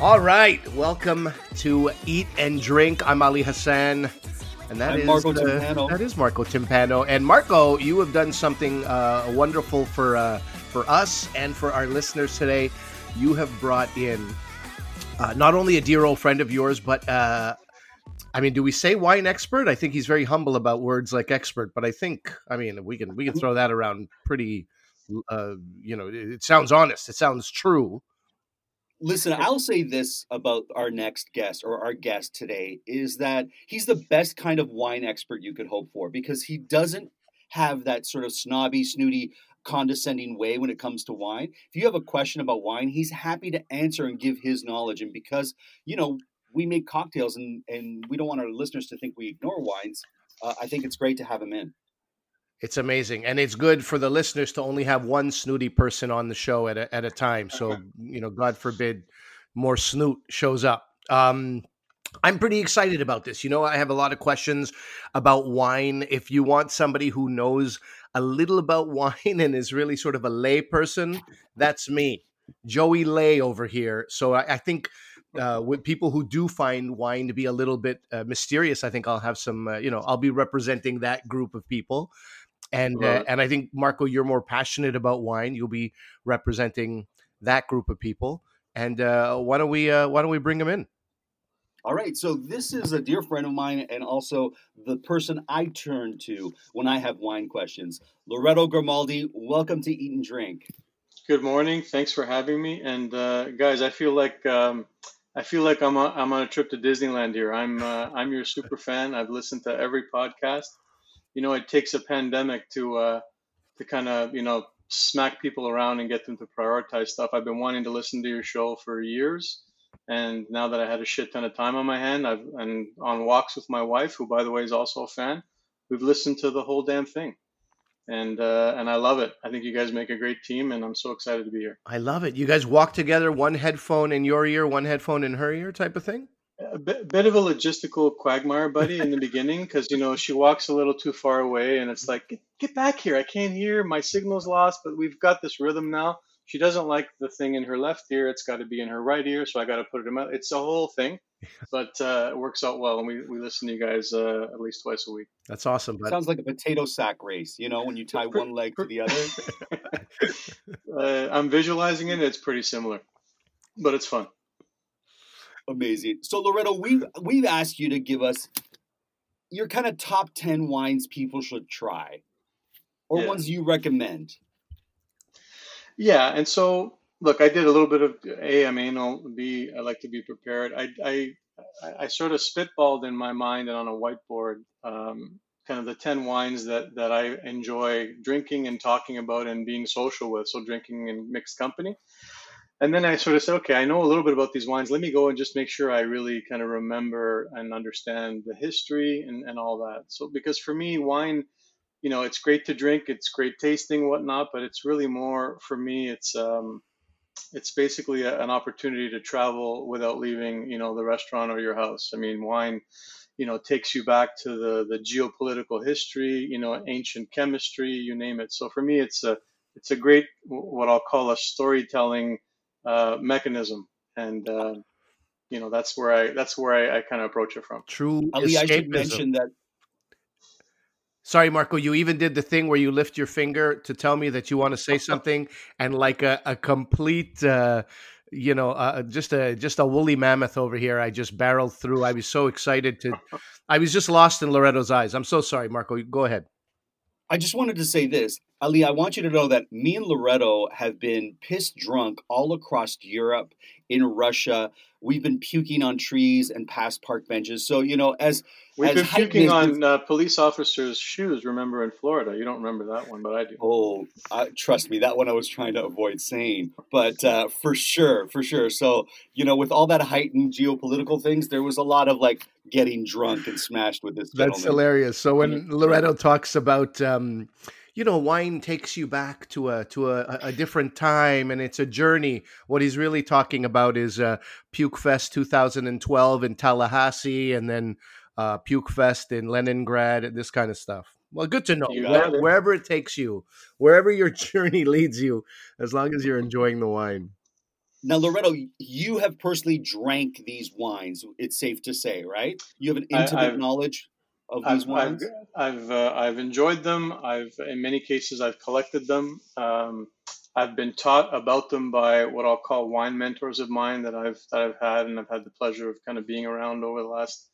All right, welcome to Eat and Drink. I'm Ali Hassan, and that I'm is Marco Timpano. that is Marco Timpano. And Marco, you have done something uh, wonderful for uh, for us and for our listeners today. You have brought in uh, not only a dear old friend of yours, but uh, I mean, do we say wine expert? I think he's very humble about words like expert, but I think I mean we can we can throw that around pretty. Uh, you know, it, it sounds honest. It sounds true. Listen, I'll say this about our next guest or our guest today is that he's the best kind of wine expert you could hope for because he doesn't have that sort of snobby, snooty, condescending way when it comes to wine. If you have a question about wine, he's happy to answer and give his knowledge. And because, you know, we make cocktails and, and we don't want our listeners to think we ignore wines, uh, I think it's great to have him in. It's amazing, and it's good for the listeners to only have one snooty person on the show at a, at a time. So you know, God forbid, more snoot shows up. Um, I'm pretty excited about this. You know, I have a lot of questions about wine. If you want somebody who knows a little about wine and is really sort of a lay person, that's me, Joey Lay over here. So I, I think uh, with people who do find wine to be a little bit uh, mysterious, I think I'll have some. Uh, you know, I'll be representing that group of people, and uh, and I think Marco, you're more passionate about wine. You'll be representing that group of people. And uh, why don't we uh, why don't we bring them in? All right, so this is a dear friend of mine and also the person I turn to when I have wine questions. Loretto Grimaldi, welcome to Eat and Drink. Good morning. Thanks for having me. And uh, guys, I feel like um, I feel like I'm on, I'm on a trip to Disneyland here. I'm uh, I'm your super fan. I've listened to every podcast. You know, it takes a pandemic to uh, to kind of you know smack people around and get them to prioritize stuff. I've been wanting to listen to your show for years, and now that I had a shit ton of time on my hand, I've and on walks with my wife, who by the way is also a fan, we've listened to the whole damn thing and uh, and I love it. I think you guys make a great team, and I'm so excited to be here. I love it. You guys walk together, one headphone in your ear, one headphone in her ear, type of thing. A bit, bit of a logistical quagmire, buddy, in the beginning, because you know she walks a little too far away, and it's like, get, get back here! I can't hear. My signal's lost, but we've got this rhythm now. She doesn't like the thing in her left ear; it's got to be in her right ear, so I got to put it in my. It's a whole thing, but uh, it works out well, and we, we listen to you guys uh, at least twice a week. That's awesome. But Sounds like a potato sack race, you know, when you tie one leg to the other. uh, I'm visualizing it; it's pretty similar, but it's fun. Amazing. So Loretto, we've we've asked you to give us your kind of top ten wines people should try, or Yeah. ones you recommend. Yeah, and so look, I did a little bit of A, I'm anal, B, I like to be prepared. I I I sort of spitballed in my mind and on a whiteboard um, kind of the 10 wines that that I enjoy drinking and talking about and being social with, so drinking in mixed company. And then I sort of said, okay, I know a little bit about these wines. Let me go and just make sure I really kind of remember and understand the history and, and all that. So, because for me, wine, you know, it's great to drink, it's great tasting, whatnot, but it's really more for me. It's um, it's basically a, an opportunity to travel without leaving, you know, the restaurant or your house. I mean, wine, you know, takes you back to the the geopolitical history, you know, ancient chemistry, you name it. So for me, it's a it's a great what I'll call a storytelling uh, mechanism, and uh, you know, that's where I that's where I, I kind of approach it from. true Ali, I should mention that Sorry, Marco, you even did the thing where you lift your finger to tell me that you want to say something, and like a, a complete, uh, you know, uh, just a just a woolly mammoth over here. I just barreled through. I was so excited to. I was just lost in Loretto's eyes. I'm so sorry, Marco. Go ahead. I just wanted to say this. Ali, I want you to know that me and Loretto have been pissed drunk all across Europe in Russia. We've been puking on trees and past park benches. So you know, as We've as been puking heightened- on uh, police officers' shoes. Remember in Florida? You don't remember that one, but I do. Oh, uh, trust me, that one I was trying to avoid saying, but uh, for sure, for sure. So you know, with all that heightened geopolitical things, there was a lot of like getting drunk and smashed with this That's gentleman. hilarious. So when Loretto talks about, um, you know, wine takes you back to a to a, a different time and it's a journey. What he's really talking about is uh, Puke Fest 2012 in Tallahassee, and then uh, Puke Fest in Leningrad, and this kind of stuff. Well, good to know. Where- it. wherever it takes you, wherever your journey leads you, as long as you're enjoying the wine. Now, Loretto, you have personally drank these wines. It's safe to say, right? You have an intimate I've- knowledge of these I've wines. I've I've, uh, I've enjoyed them. I've in many cases I've collected them. Um, I've been taught about them by what I'll call wine mentors of mine that I've that I've had and I've had the pleasure of kind of being around over the last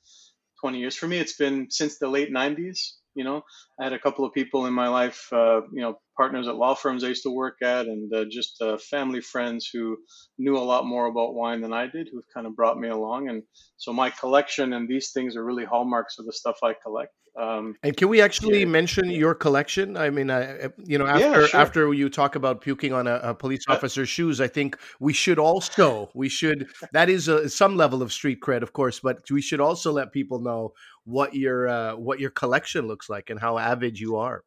20 years. For me, it's been since the late 90s. You know, I had a couple of people in my life, uh, you know, partners at law firms I used to work at, and uh, just uh, family friends who knew a lot more about wine than I did, who've kind of brought me along. And so my collection and these things are really hallmarks of the stuff I collect. Um, And can we actually Yeah. mention your collection? I mean, I, you know, Yeah, after sure. after you talk about puking on a, a police Uh, officer's shoes, I think we should also we should that is a, some level of street cred, of course, but we should also let people know what your uh, what your collection looks like and how avid you are.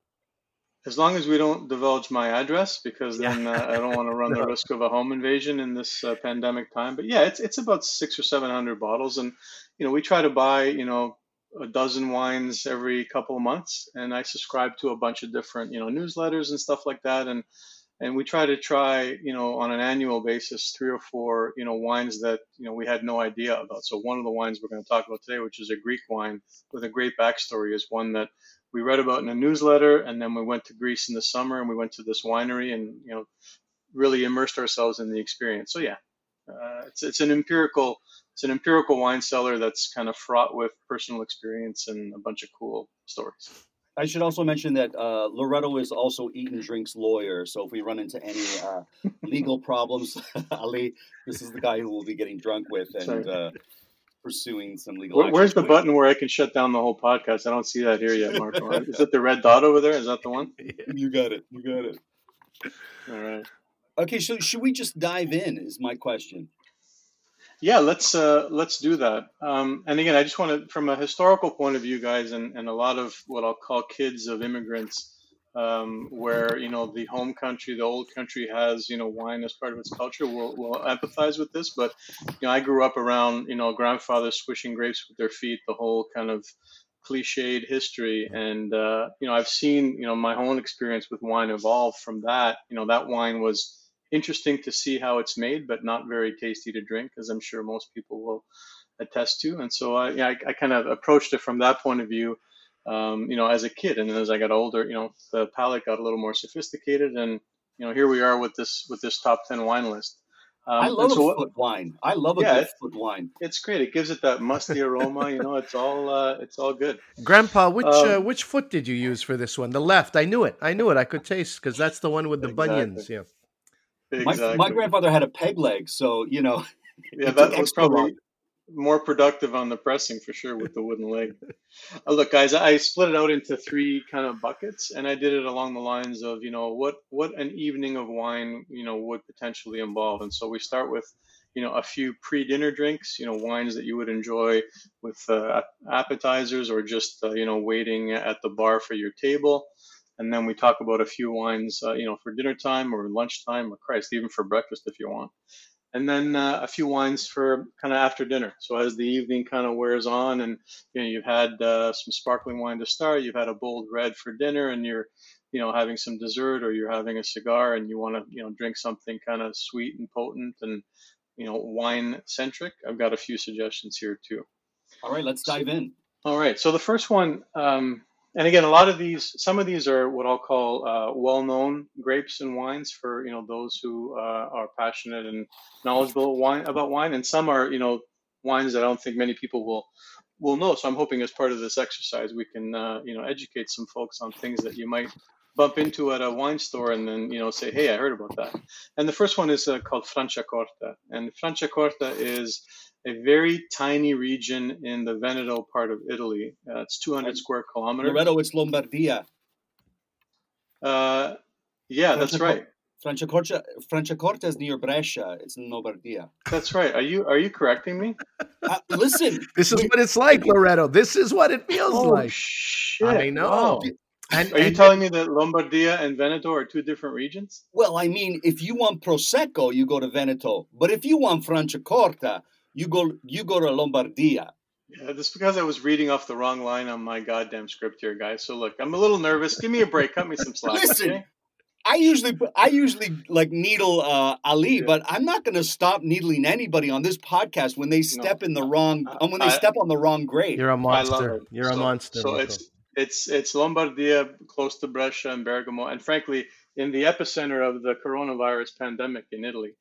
as long as we don't divulge my address, because Yeah. then uh, I don't want to run the risk of a home invasion in this uh, pandemic time. But yeah, it's it's about six or seven hundred bottles, and you know we try to buy you know a dozen wines every couple of months, and I subscribe to a bunch of different you know newsletters and stuff like that, and and we try to try you know on an annual basis three or four you know wines that you know we had no idea about. So one of the wines we're going to talk about today, which is a Greek wine with a great backstory, is one that we read about in a newsletter, and then we went to Greece in the summer, and we went to this winery, and you know, really immersed ourselves in the experience. So yeah, uh, it's it's an empirical it's an empirical wine cellar that's kind of fraught with personal experience and a bunch of cool stories. I should also mention that uh, Loretto is also Eat and Drink's lawyer. So if we run into any uh, legal problems, Ali, this is the guy who we'll be getting drunk with and uh, pursuing some legal. Where, where's the with. button where I can shut down the whole podcast? I don't see that here yet, Marco. Is it the red dot over there? Is that the one? You got it. You got it. All right. Okay, so should we just dive in? Is my question. Yeah, let's uh, let's do that. Um, and again, I just want to, from a historical point of view, guys, and, and a lot of what I'll call kids of immigrants, um, where you know the home country, the old country has you know wine as part of its culture. Will will empathize with this, but you know I grew up around you know grandfathers swishing grapes with their feet, the whole kind of cliched history, and uh, you know I've seen you know my own experience with wine evolve from that. You know that wine was interesting to see how it's made, but not very tasty to drink, as I'm sure most people will attest to. And so I, I, I kind of approached it from that point of view, um, you know, as a kid. And then as I got older, you know, the palate got a little more sophisticated, and you know, here we are with this with this top ten wine list. Um, I love so a what- foot wine. I love a Yeah, good it- foot wine. it's great. It gives it that musty aroma. You know, it's all uh, it's all good. Grandpa, which uh, Um, which foot did you use for this one? The left. I knew it. I knew it. I could taste because that's the one with the Exactly. bunions. Yeah. My, Exactly. my grandfather had a peg leg, so you know. Yeah, that was probably long. more productive on the pressing for sure with the wooden leg. Uh, look, guys, I split it out into three kind of buckets, and I did it along the lines of, you know, what what an evening of wine, you know, would potentially involve. And so we start with, you know, a few pre-dinner drinks, you know, wines that you would enjoy with uh, appetizers or just, uh, you know, waiting at the bar for your table. And then we talk about a few wines, uh, you know, for dinner time or lunchtime, or Christ, even for breakfast if you want and then uh, a few wines for kind of after dinner. So as the evening kind of wears on, and you know you've had uh, some sparkling wine to start, you've had a bold red for dinner, and you're you know having some dessert or you're having a cigar, and you want to you know drink something kind of sweet and potent and you know wine centric. I've got a few suggestions here too. All right, let's dive in. All right. So the first one, um, and again, a lot of these, some of these are what I'll call uh, well-known grapes and wines for you know those who uh, are passionate and knowledgeable wine about wine, and some are you know wines that I don't think many people will will know. So I'm hoping as part of this exercise we can uh, you know educate some folks on things that you might bump into at a wine store and then you know say, "Hey, I heard about that." And the first one is uh, called Franciacorta, and Franciacorta is a very tiny region in the Veneto part of Italy. Uh, it's 200 square kilometers. Loretto, it's Lombardia. Uh, yeah, that's right. Franciacorta, Franciacorta is near Brescia. It's in Lombardia. That's right. Are you are you correcting me? Uh, listen, This is wait, what it's like, Loretto. This is what it feels Oh like. shit! I know. Wow. And, Are you and- telling me that Lombardia and Veneto are two different regions? well, I mean, if you want Prosecco, you go to Veneto. But if you want Franciacorta, you go you go to Lombardia. Yeah, that's because I was reading off the wrong line on my goddamn script here, guys. So look, I'm a little nervous. Give me a break. Cut me some slack. Listen, okay? I usually I usually like needle uh, Ali, Yeah. but I'm not going to stop needling anybody on this podcast when they step in the wrong I- um, when they I- step on the wrong grade. you're a monster. You're a monster. So Marco. it's it's it's Lombardia, close to Brescia and Bergamo, and frankly, in the epicenter of the coronavirus pandemic in Italy.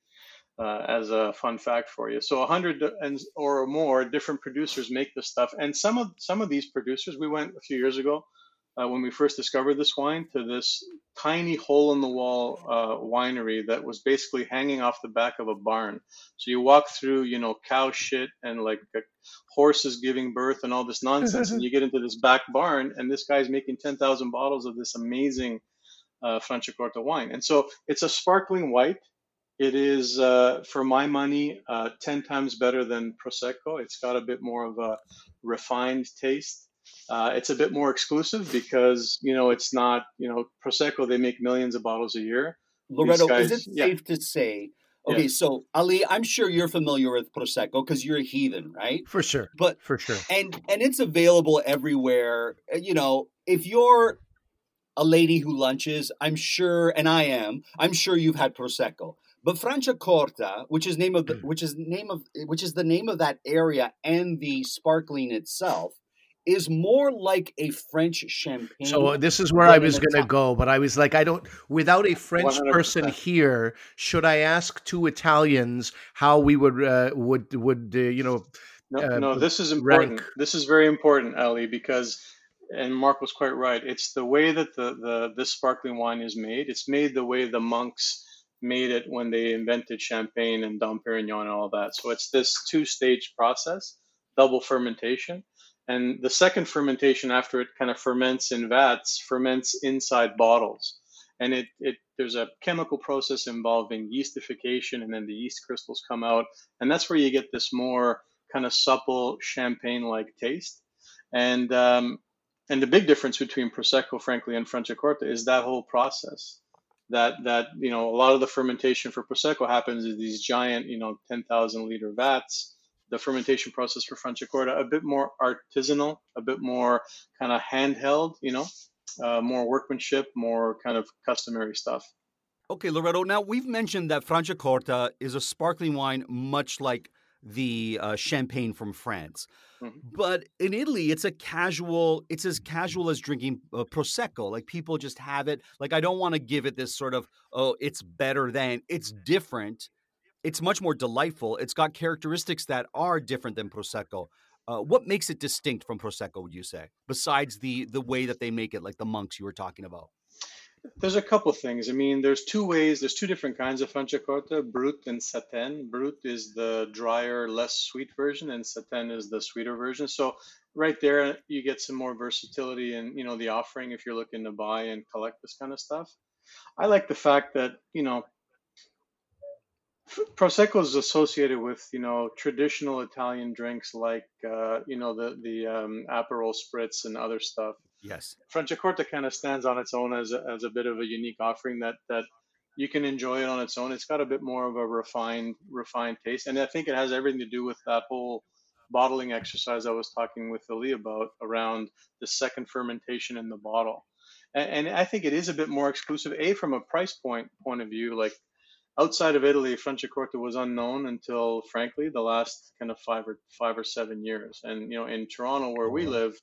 Uh, as a fun fact for you, so a hundred and or more different producers make this stuff, and some of some of these producers, we went a few years ago uh, when we first discovered this wine to this tiny hole in the wall uh, winery that was basically hanging off the back of a barn. So you walk through, you know, cow shit and like uh, horses giving birth and all this nonsense, and you get into this back barn, and this guy's making 10,000 bottles of this amazing uh, Franciacorta wine. And so it's a sparkling white. It is, uh, for my money, uh, 10 times better than Prosecco. It's got a bit more of a refined taste. Uh, it's a bit more exclusive because, you know, it's not, you know, Prosecco, they make millions of bottles a year. Loretto, guys- is it yeah. safe to say? Okay, Yeah. so Ali, I'm sure you're familiar with Prosecco because you're a heathen, right? for sure. But For sure. and and it's available everywhere. Uh, You know, if you're a lady who lunches, I'm sure, and I am, I'm sure you've had prosecco. But Franciacorta, which is name of the, Mm. which is name of which is the name of that area and the sparkling itself, is more like a French champagne. So uh, this is where I was going to go, but I was like, I don't. Without a French person 100%. here, should I ask two Italians how we would uh, would would uh, you know? No, uh, no, this is rank. important. This is very important, Ali, because and Mark was quite right. It's the way that the, the this sparkling wine is made. It's made the way the monks made it when they invented champagne and Dom Perignon and all that. So it's this two-stage process, double fermentation. And the second fermentation after it kind of ferments in vats, ferments inside bottles. And it, it there's a chemical process involving yeastification and then the yeast crystals come out. And that's where you get this more kind of supple champagne-like taste. And um, and the big difference between prosecco, frankly, and Franciacorta is that whole process. That that you know a lot of the fermentation for prosecco happens in these giant you know 10,000 liter vats. The fermentation process for Franciacorta a bit more artisanal, a bit more kind of handheld, you know, uh, more workmanship, more kind of customary stuff. Okay, Loretto. Now we've mentioned that Franciacorta is a sparkling wine, much like the uh, champagne from France. Mhm. But in Italy, it's a casual. It's as casual as drinking uh, prosecco. Like people just have it. Like I don't want to give it this sort of oh, it's better than. It's different. It's much more delightful. It's got characteristics that are different than prosecco. Uh, what makes it distinct from prosecco? Would you say, besides the the way that they make it, like the monks you were talking about? There's a couple things. I mean, there's two ways. There's two different kinds of Franciacorta, Brut and Satin. Brut is the drier, less sweet version, and Satin is the sweeter version. So right there, you get some more versatility in, you know, the offering if you're looking to buy and collect this kind of stuff. I like the fact that, you know, Prosecco is associated with, you know, traditional Italian drinks like, uh, you know, the the um, Aperol spritz and other stuff. Yes. Franciacorta kind of stands on its own as a, as a bit of a unique offering that that you can enjoy it on its own. It's got a bit more of a refined refined taste, and I think it has everything to do with that whole bottling exercise I was talking with Ali about around the second fermentation in the bottle. And, and I think it is a bit more exclusive. A from a price point point of view, like outside of Italy, Franciacorta was unknown until, frankly, the last kind of five or five or seven years. And you know, in Toronto, where we live,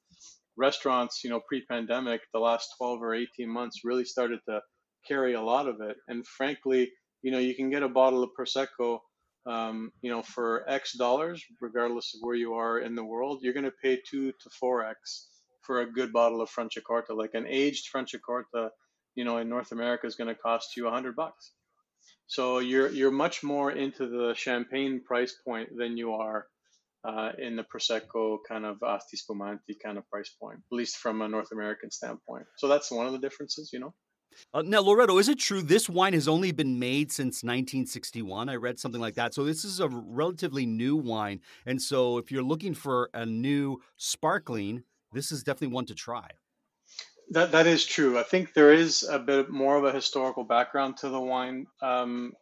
restaurants, you know, pre-pandemic, the last 12 or 18 months really started to carry a lot of it. And frankly, you know, you can get a bottle of prosecco, um, you know, for X dollars, regardless of where you are in the world. You're going to pay two to four X for a good bottle of Franciacorta. Like an aged Franciacorta you know, in North America is going to cost you hundred bucks. So you're you're much more into the champagne price point than you are uh, in the prosecco kind of asti spumante kind of price point, at least from a North American standpoint. So that's one of the differences, you know. Uh, now, Loretto, is it true this wine has only been made since 1961? I read something like that. So this is a relatively new wine, and so if you're looking for a new sparkling, this is definitely one to try. That that is true. I think there is a bit more of a historical background to the wine, um,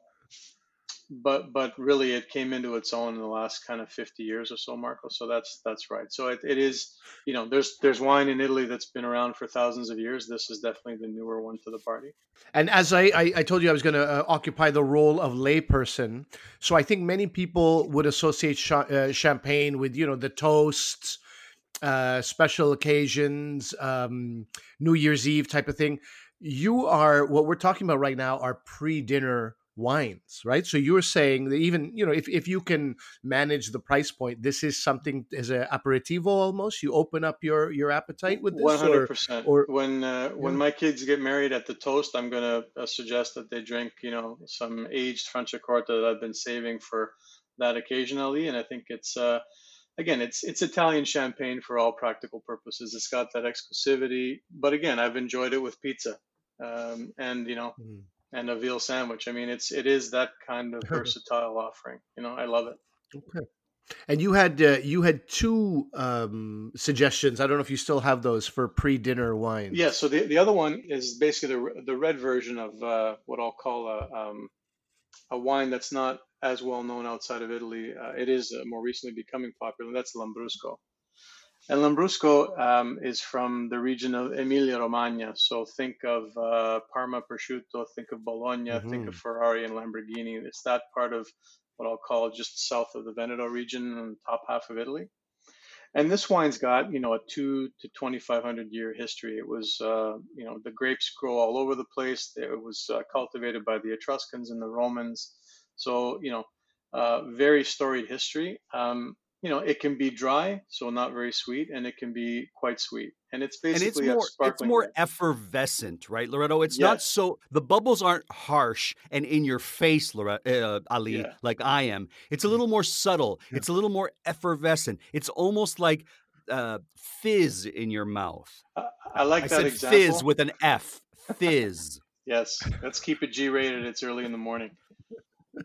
but but really it came into its own in the last kind of 50 years or so, Marco. So that's that's right. So it, it is, you know, there's there's wine in Italy that's been around for thousands of years. This is definitely the newer one to the party. And as I, I, I told you, I was going to uh, occupy the role of layperson. So I think many people would associate sh- uh, champagne with, you know, the toasts, uh, special occasions, um, New Year's Eve type of thing. You are what we're talking about right now are pre-dinner wines, right? So you were saying that even you know if, if you can manage the price point, this is something as an aperitivo almost. You open up your your appetite with this. One hundred percent. Or when uh, when my kids get married at the toast, I'm gonna uh, suggest that they drink you know some aged Franciacorta that I've been saving for that occasionally, and I think it's. Uh, again, it's it's Italian champagne for all practical purposes. It's got that exclusivity, but again, I've enjoyed it with pizza, um, and you know, mm. And a veal sandwich. I mean, it's it is that kind of versatile offering. You know, I love it. Okay. And you had uh, you had two um, suggestions. I don't know if you still have those for pre-dinner wine. Yeah. So the, the other one is basically the the red version of uh, what I'll call a um, a wine that's not as well known outside of Italy. Uh, it is uh, more recently becoming popular. And That's Lambrusco. And Lambrusco um, is from the region of Emilia Romagna. So think of uh, Parma prosciutto, think of Bologna, mm-hmm. think of Ferrari and Lamborghini. It's that part of what I'll call just south of the Veneto region and top half of Italy. And this wine's got, you know, a two to 2,500 year history. It was, uh, you know, the grapes grow all over the place. It was uh, cultivated by the Etruscans and the Romans. So, you know, uh, very storied history. Um, you know, it can be dry, so not very sweet, and it can be quite sweet. And it's basically and it's more, it's more effervescent, right, Loretto? It's yes. not so the bubbles aren't harsh and in your face, Loretto, uh, Ali, yeah. like I am. It's a little more subtle. Yeah. It's a little more effervescent. It's almost like uh, fizz in your mouth. I, I like I that said example. Fizz with an F. Fizz. yes, let's keep it G-rated. It's early in the morning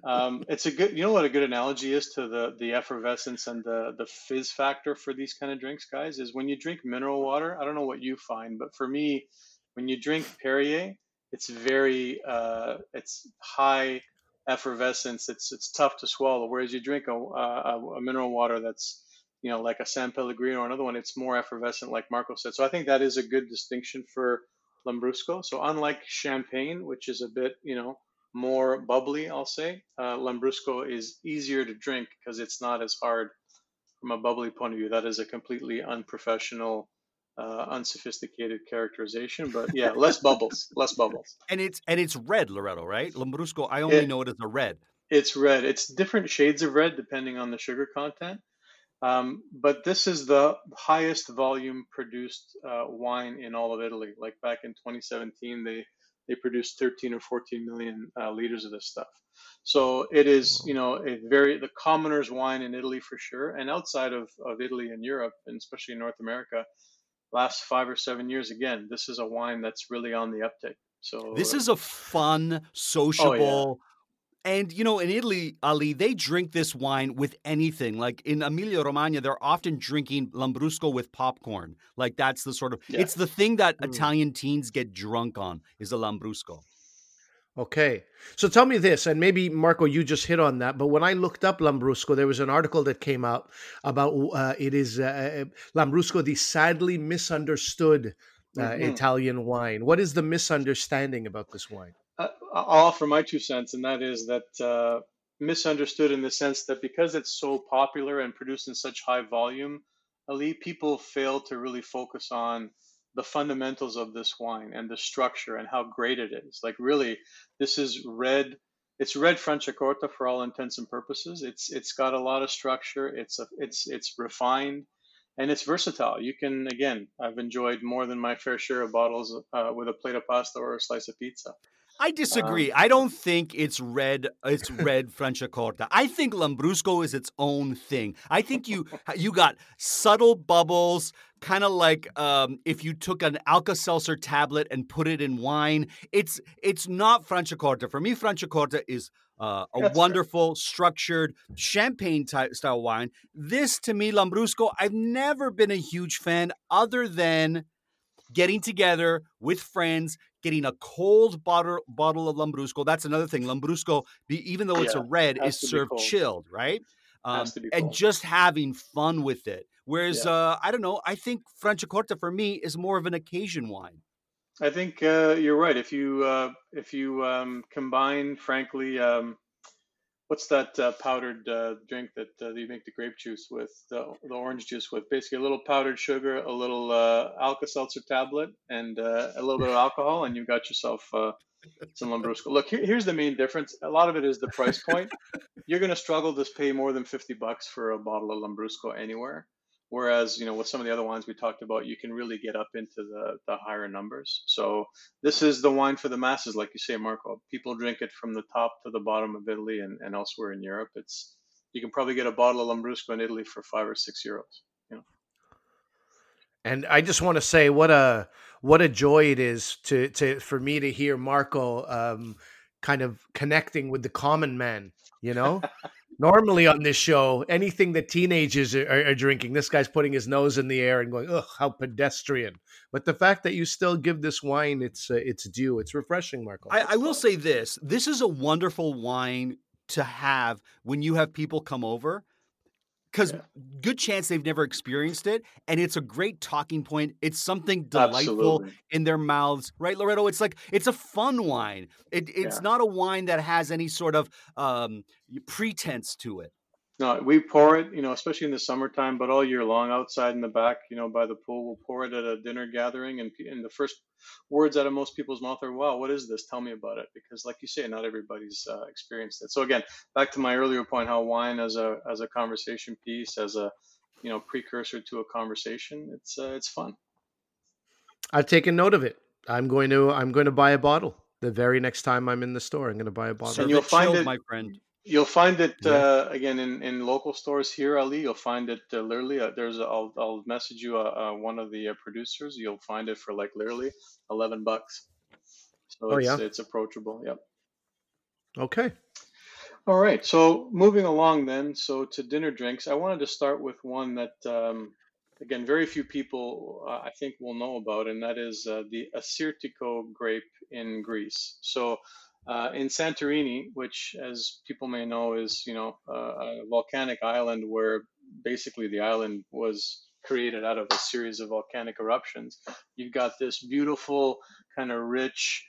um, it's a good, you know what a good analogy is to the the effervescence and the the fizz factor for these kind of drinks, guys. Is when you drink mineral water. I don't know what you find, but for me, when you drink Perrier, it's very uh, it's high effervescence. It's it's tough to swallow. Whereas you drink a, a, a mineral water that's you know like a San Pellegrino or another one, it's more effervescent, like Marco said. So I think that is a good distinction for Lambrusco. So unlike champagne, which is a bit you know more bubbly, I'll say. Uh, Lambrusco is easier to drink because it's not as hard from a bubbly point of view. That is a completely unprofessional, uh, unsophisticated characterization, but yeah, less bubbles, less bubbles. And it's and it's red, Loretto, right? Lambrusco, I only it, know it as a red. It's red. It's different shades of red depending on the sugar content. Um, but this is the highest volume produced uh, wine in all of Italy. Like back in 2017, they they produce 13 or 14 million uh, liters of this stuff. So it is, you know, a very the commoner's wine in Italy for sure, and outside of, of Italy and Europe, and especially in North America, last five or seven years, again, this is a wine that's really on the uptick. So this is a fun, sociable, oh, and you know, in Italy, Ali, they drink this wine with anything. Like in Emilia Romagna, they're often drinking Lambrusco with popcorn. Like that's the sort of yeah. it's the thing that mm. Italian teens get drunk on is a Lambrusco. Okay. So tell me this, and maybe Marco, you just hit on that. But when I looked up Lambrusco, there was an article that came out about uh, it is uh, uh Lambrusco, the sadly misunderstood uh, mm-hmm. Italian wine. What is the misunderstanding about this wine? I'll offer my two cents, and that is that uh, misunderstood in the sense that because it's so popular and produced in such high volume, Ali, people fail to really focus on the fundamentals of this wine and the structure and how great it is. Like really, this is red. It's red Franciacorta for all intents and purposes. It's it's got a lot of structure. It's a, it's it's refined. and it's versatile. You can again, I've enjoyed more than my fair share of bottles uh, with a plate of pasta or a slice of pizza. I disagree. Um, I don't think it's red. It's red Franciacorta. I think Lambrusco is its own thing. I think you you got subtle bubbles, kind of like um, if you took an Alka Seltzer tablet and put it in wine. It's it's not Franciacorta. For me, Franciacorta is uh, a That's wonderful, structured champagne type style wine. This to me, Lambrusco, I've never been a huge fan, other than getting together with friends, getting a cold bottle bottle of Lambrusco. That's another thing. Lambrusco, even though it's yeah, a red, is served chilled, right? Um, and just having fun with it. Whereas yeah. uh, I don't know, I think Franciacorta for me is more of an occasion wine. I think uh, you're right. If you uh, if you um, combine, frankly, um, what's that uh, powdered uh, drink that uh, you make the grape juice with, the, the orange juice with? Basically, a little powdered sugar, a little uh, Alka Seltzer tablet, and uh, a little bit of alcohol, and you've got yourself uh, some Lambrusco. Look, here, here's the main difference. A lot of it is the price point. You're going to struggle to pay more than 50 bucks for a bottle of Lambrusco anywhere. Whereas, you know, with some of the other wines we talked about, you can really get up into the, the higher numbers. So this is the wine for the masses, like you say, Marco. People drink it from the top to the bottom of Italy and, and elsewhere in Europe. It's you can probably get a bottle of Lambrusco in Italy for five or six euros. You know. And I just want to say what a what a joy it is to to for me to hear Marco um, kind of connecting with the common man. You know, Normally on this show, anything that teenagers are, are, drinking, this guy's putting his nose in the air and going, "Ugh, how pedestrian!" But the fact that you still give this wine its uh, its due, it's refreshing, Marco. I, I will say this: this is a wonderful wine to have when you have people come over because yeah. good chance they've never experienced it and it's a great talking point it's something delightful Absolutely. in their mouths right loretto it's like it's a fun wine it, it's yeah. not a wine that has any sort of um, pretense to it no, we pour it, you know, especially in the summertime, but all year long outside in the back, you know, by the pool. We'll pour it at a dinner gathering, and, and the first words out of most people's mouth are, "Wow, what is this? Tell me about it." Because, like you say, not everybody's uh, experienced it. So again, back to my earlier point, how wine as a as a conversation piece, as a you know precursor to a conversation, it's uh, it's fun. I've taken note of it. I'm going to I'm going to buy a bottle the very next time I'm in the store. I'm going to buy a bottle. And you'll find chilled, it, my friend. You'll find it yeah. uh, again in, in local stores here, Ali. You'll find it uh, literally. Uh, there's a, I'll I'll message you uh, uh, one of the uh, producers. You'll find it for like literally eleven bucks. So oh, it's, yeah. it's approachable. Yep. Okay. All right. So moving along then. So to dinner drinks, I wanted to start with one that um, again very few people I think will know about, and that is the Assyrtiko grape in Greece. So uh, in Santorini, which, as people may know, is you know a volcanic island where basically the island was created out of a series of volcanic eruptions. You've got this beautiful kind of rich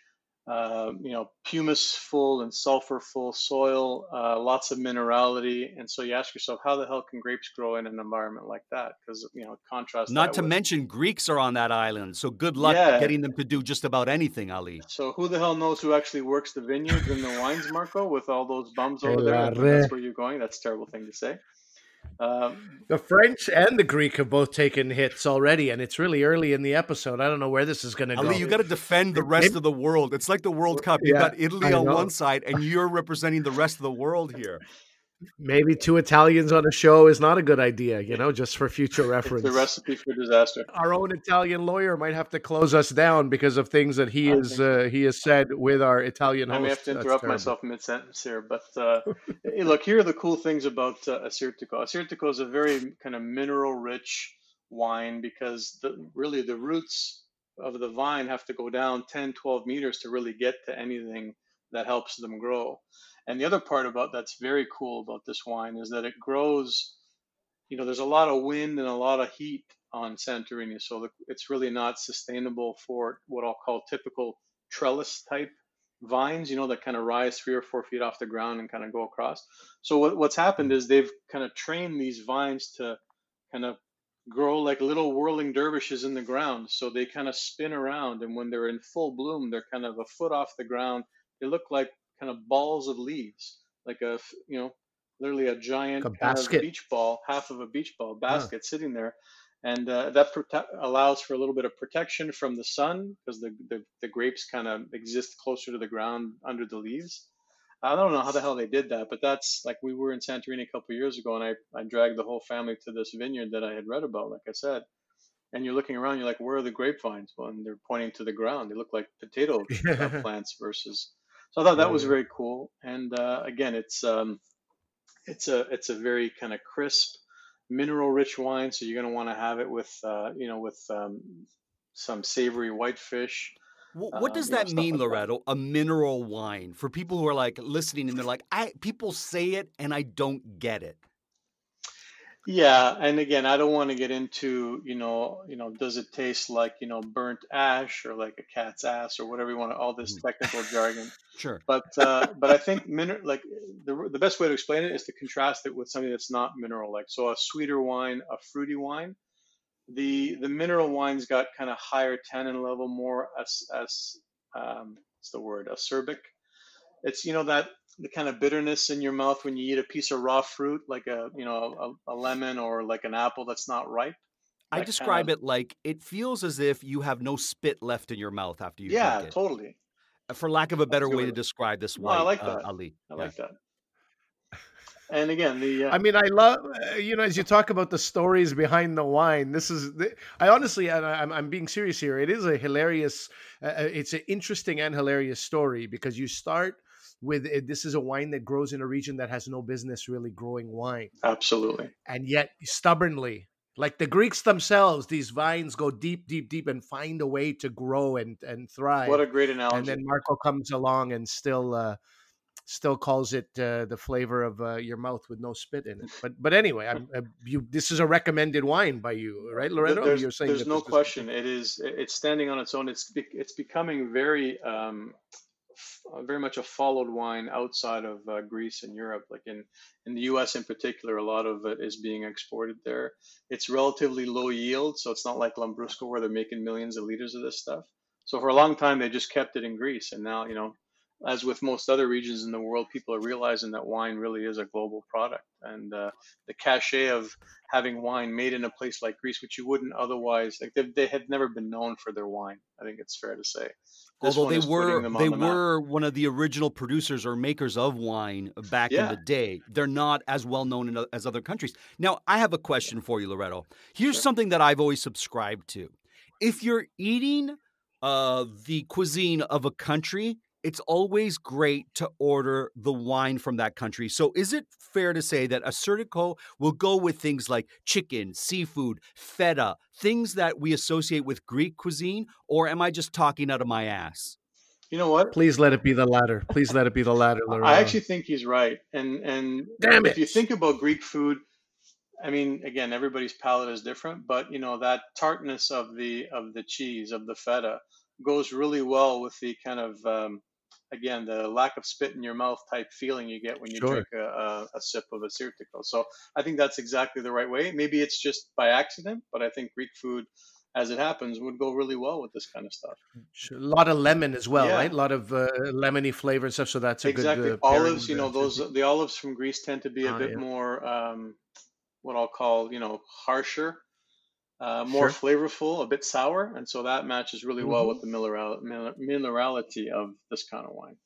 uh, you know, pumice full and sulfur full soil, uh, lots of minerality, and so you ask yourself, how the hell can grapes grow in an environment like that? Because you know, contrast. Not to with... mention Greeks are on that island, so good luck yeah. getting them to do just about anything, Ali. So who the hell knows who actually works the vineyards and the wines, Marco? With all those bums over there, that's where you're going. That's a terrible thing to say. Um, the French and the Greek have both taken hits already, and it's really early in the episode. I don't know where this is going to go. Ali, you got to defend the rest of the world. It's like the World Cup. You've yeah, got Italy on one side, and you're representing the rest of the world here maybe two Italians on a show is not a good idea, you know, just for future reference. the recipe for disaster. Our own Italian lawyer might have to close us down because of things that he is uh, he has said with our Italian host. I may have to interrupt myself mid sentence here, but uh, hey, look, here are the cool things about uh, Assyrtiko. Assyrtiko is a very kind of mineral rich wine because the, really the roots of the vine have to go down 10, 12 meters to really get to anything that helps them grow. And the other part about that's very cool about this wine is that it grows. You know, there's a lot of wind and a lot of heat on Santorini, so the, it's really not sustainable for what I'll call typical trellis type vines. You know, that kind of rise three or four feet off the ground and kind of go across. So what, what's happened is they've kind of trained these vines to kind of grow like little whirling dervishes in the ground. So they kind of spin around, and when they're in full bloom, they're kind of a foot off the ground. They look like kind of balls of leaves, like a you know literally a giant a kind of beach ball, half of a beach ball basket huh. sitting there. and uh, that prote- allows for a little bit of protection from the sun because the, the, the grapes kind of exist closer to the ground under the leaves. I don't know how the hell they did that, but that's like we were in Santorini a couple of years ago, and I, I dragged the whole family to this vineyard that I had read about, like I said. And you're looking around, you're like, where are the grapevines? Well, and they're pointing to the ground. They look like potato uh, plants versus. So I thought that was very cool. And uh, again, it's um, it's a it's a very kind of crisp, mineral rich wine. So you're going to want to have it with uh, you know with um, some savory whitefish. What does um, that mean, like Loretto? That. A mineral wine for people who are like listening and they're like, I people say it and I don't get it. Yeah, and again, I don't want to get into, you know, you know, does it taste like, you know, burnt ash or like a cat's ass or whatever you want to, all this mm. technical jargon. Sure. But uh, but I think mineral, like the the best way to explain it is to contrast it with something that's not mineral like. So a sweeter wine, a fruity wine. The the mineral wines got kind of higher tannin level, more as as um, what's the word, acerbic. It's you know that the kind of bitterness in your mouth when you eat a piece of raw fruit, like a you know a, a lemon or like an apple that's not ripe. I describe kind of... it like it feels as if you have no spit left in your mouth after you yeah, it. totally. Uh, for lack of a better way to describe this wine, I like uh, that. Uh, Ali. I yeah. like that. And again, the uh... I mean, I love uh, you know as you talk about the stories behind the wine. This is the, I honestly, and I'm I'm being serious here. It is a hilarious, uh, it's an interesting and hilarious story because you start with it, this is a wine that grows in a region that has no business really growing wine. Absolutely. And yet stubbornly, like the Greeks themselves, these vines go deep, deep, deep and find a way to grow and and thrive. What a great analogy! And then Marco comes along and still uh, still calls it uh, the flavor of uh, your mouth with no spit in it. But but anyway, I'm, uh, you this is a recommended wine by you, right, Loretto? There's, You're saying there's no question. It is. It's standing on its own. It's it's becoming very um, uh, very much a followed wine outside of uh, Greece and Europe. Like in in the U.S. in particular, a lot of it is being exported there. It's relatively low yield, so it's not like Lambrusco where they're making millions of liters of this stuff. So for a long time, they just kept it in Greece, and now you know as with most other regions in the world, people are realizing that wine really is a global product. And uh, the cachet of having wine made in a place like Greece, which you wouldn't otherwise, like they, they had never been known for their wine. I think it's fair to say. This Although they were they the were one of the original producers or makers of wine back yeah. in the day, they're not as well known in, as other countries. Now, I have a question for you, Loretto. Here's sure. something that I've always subscribed to: if you're eating uh, the cuisine of a country, it's always great to order the wine from that country. So, is it fair to say that Assyrtiko will go with things like chicken, seafood, feta, things that we associate with Greek cuisine, or am I just talking out of my ass? You know what? Please let it be the latter. Please let it be the latter. I actually think he's right. And and Damn if you think about Greek food, I mean, again, everybody's palate is different, but you know that tartness of the of the cheese of the feta goes really well with the kind of um, again the lack of spit in your mouth type feeling you get when you sure. drink a, a, a, sip of Assyrtiko. So I think that's exactly the right way. Maybe it's just by accident, but I think Greek food, as it happens, would go really well with this kind of stuff. A lot of lemon as well, yeah. right? A lot of uh, lemony flavor and stuff. So that's a exactly. good uh, olives. You know, those the olives from Greece tend to be a oh, bit yeah. more um, what I'll call you know harsher uh, more sure. flavorful, a bit sour, and so that matches really well mm-hmm. with the mineral, minerality of this kind of wine.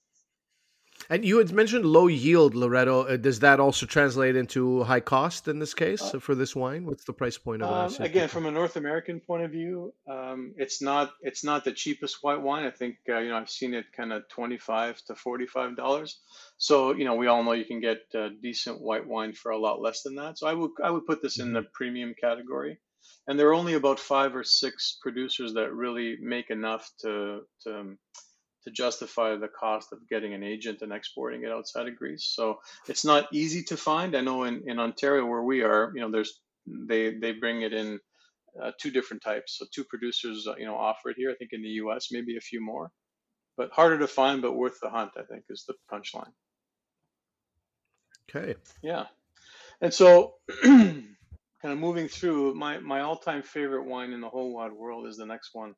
And you had mentioned low yield, Loretto. Uh, does that also translate into high cost in this case uh, for this wine? What's the price point of it? Um, again, from a North American point of view, um, it's not it's not the cheapest white wine. I think uh, you know I've seen it kind of twenty five to forty five dollars. So you know we all know you can get uh, decent white wine for a lot less than that. So I would I would put this in mm-hmm. the premium category and there are only about five or six producers that really make enough to to to justify the cost of getting an agent and exporting it outside of Greece. So it's not easy to find. I know in, in Ontario where we are, you know, there's they they bring it in uh, two different types. So two producers, uh, you know, offer it here. I think in the U.S. maybe a few more, but harder to find, but worth the hunt. I think is the punchline. Okay. Yeah, and so kind of moving through, my, my all time favorite wine in the whole wide world is the next one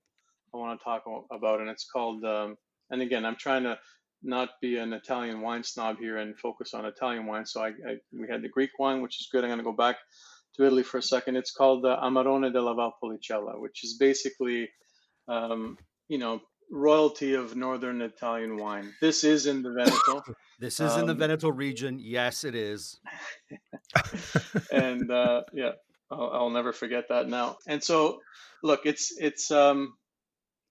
I want to talk about, and it's called. Um, and again, I'm trying to not be an Italian wine snob here and focus on Italian wine. So I, I we had the Greek wine, which is good. I'm going to go back to Italy for a second. It's called the Amarone della Valpolicella, which is basically, um, you know, royalty of northern Italian wine. This is in the Veneto. This is in the Um, Veneto region. Yes, it is. and uh, yeah, I'll, I'll never forget that now. And so, look, it's it's um,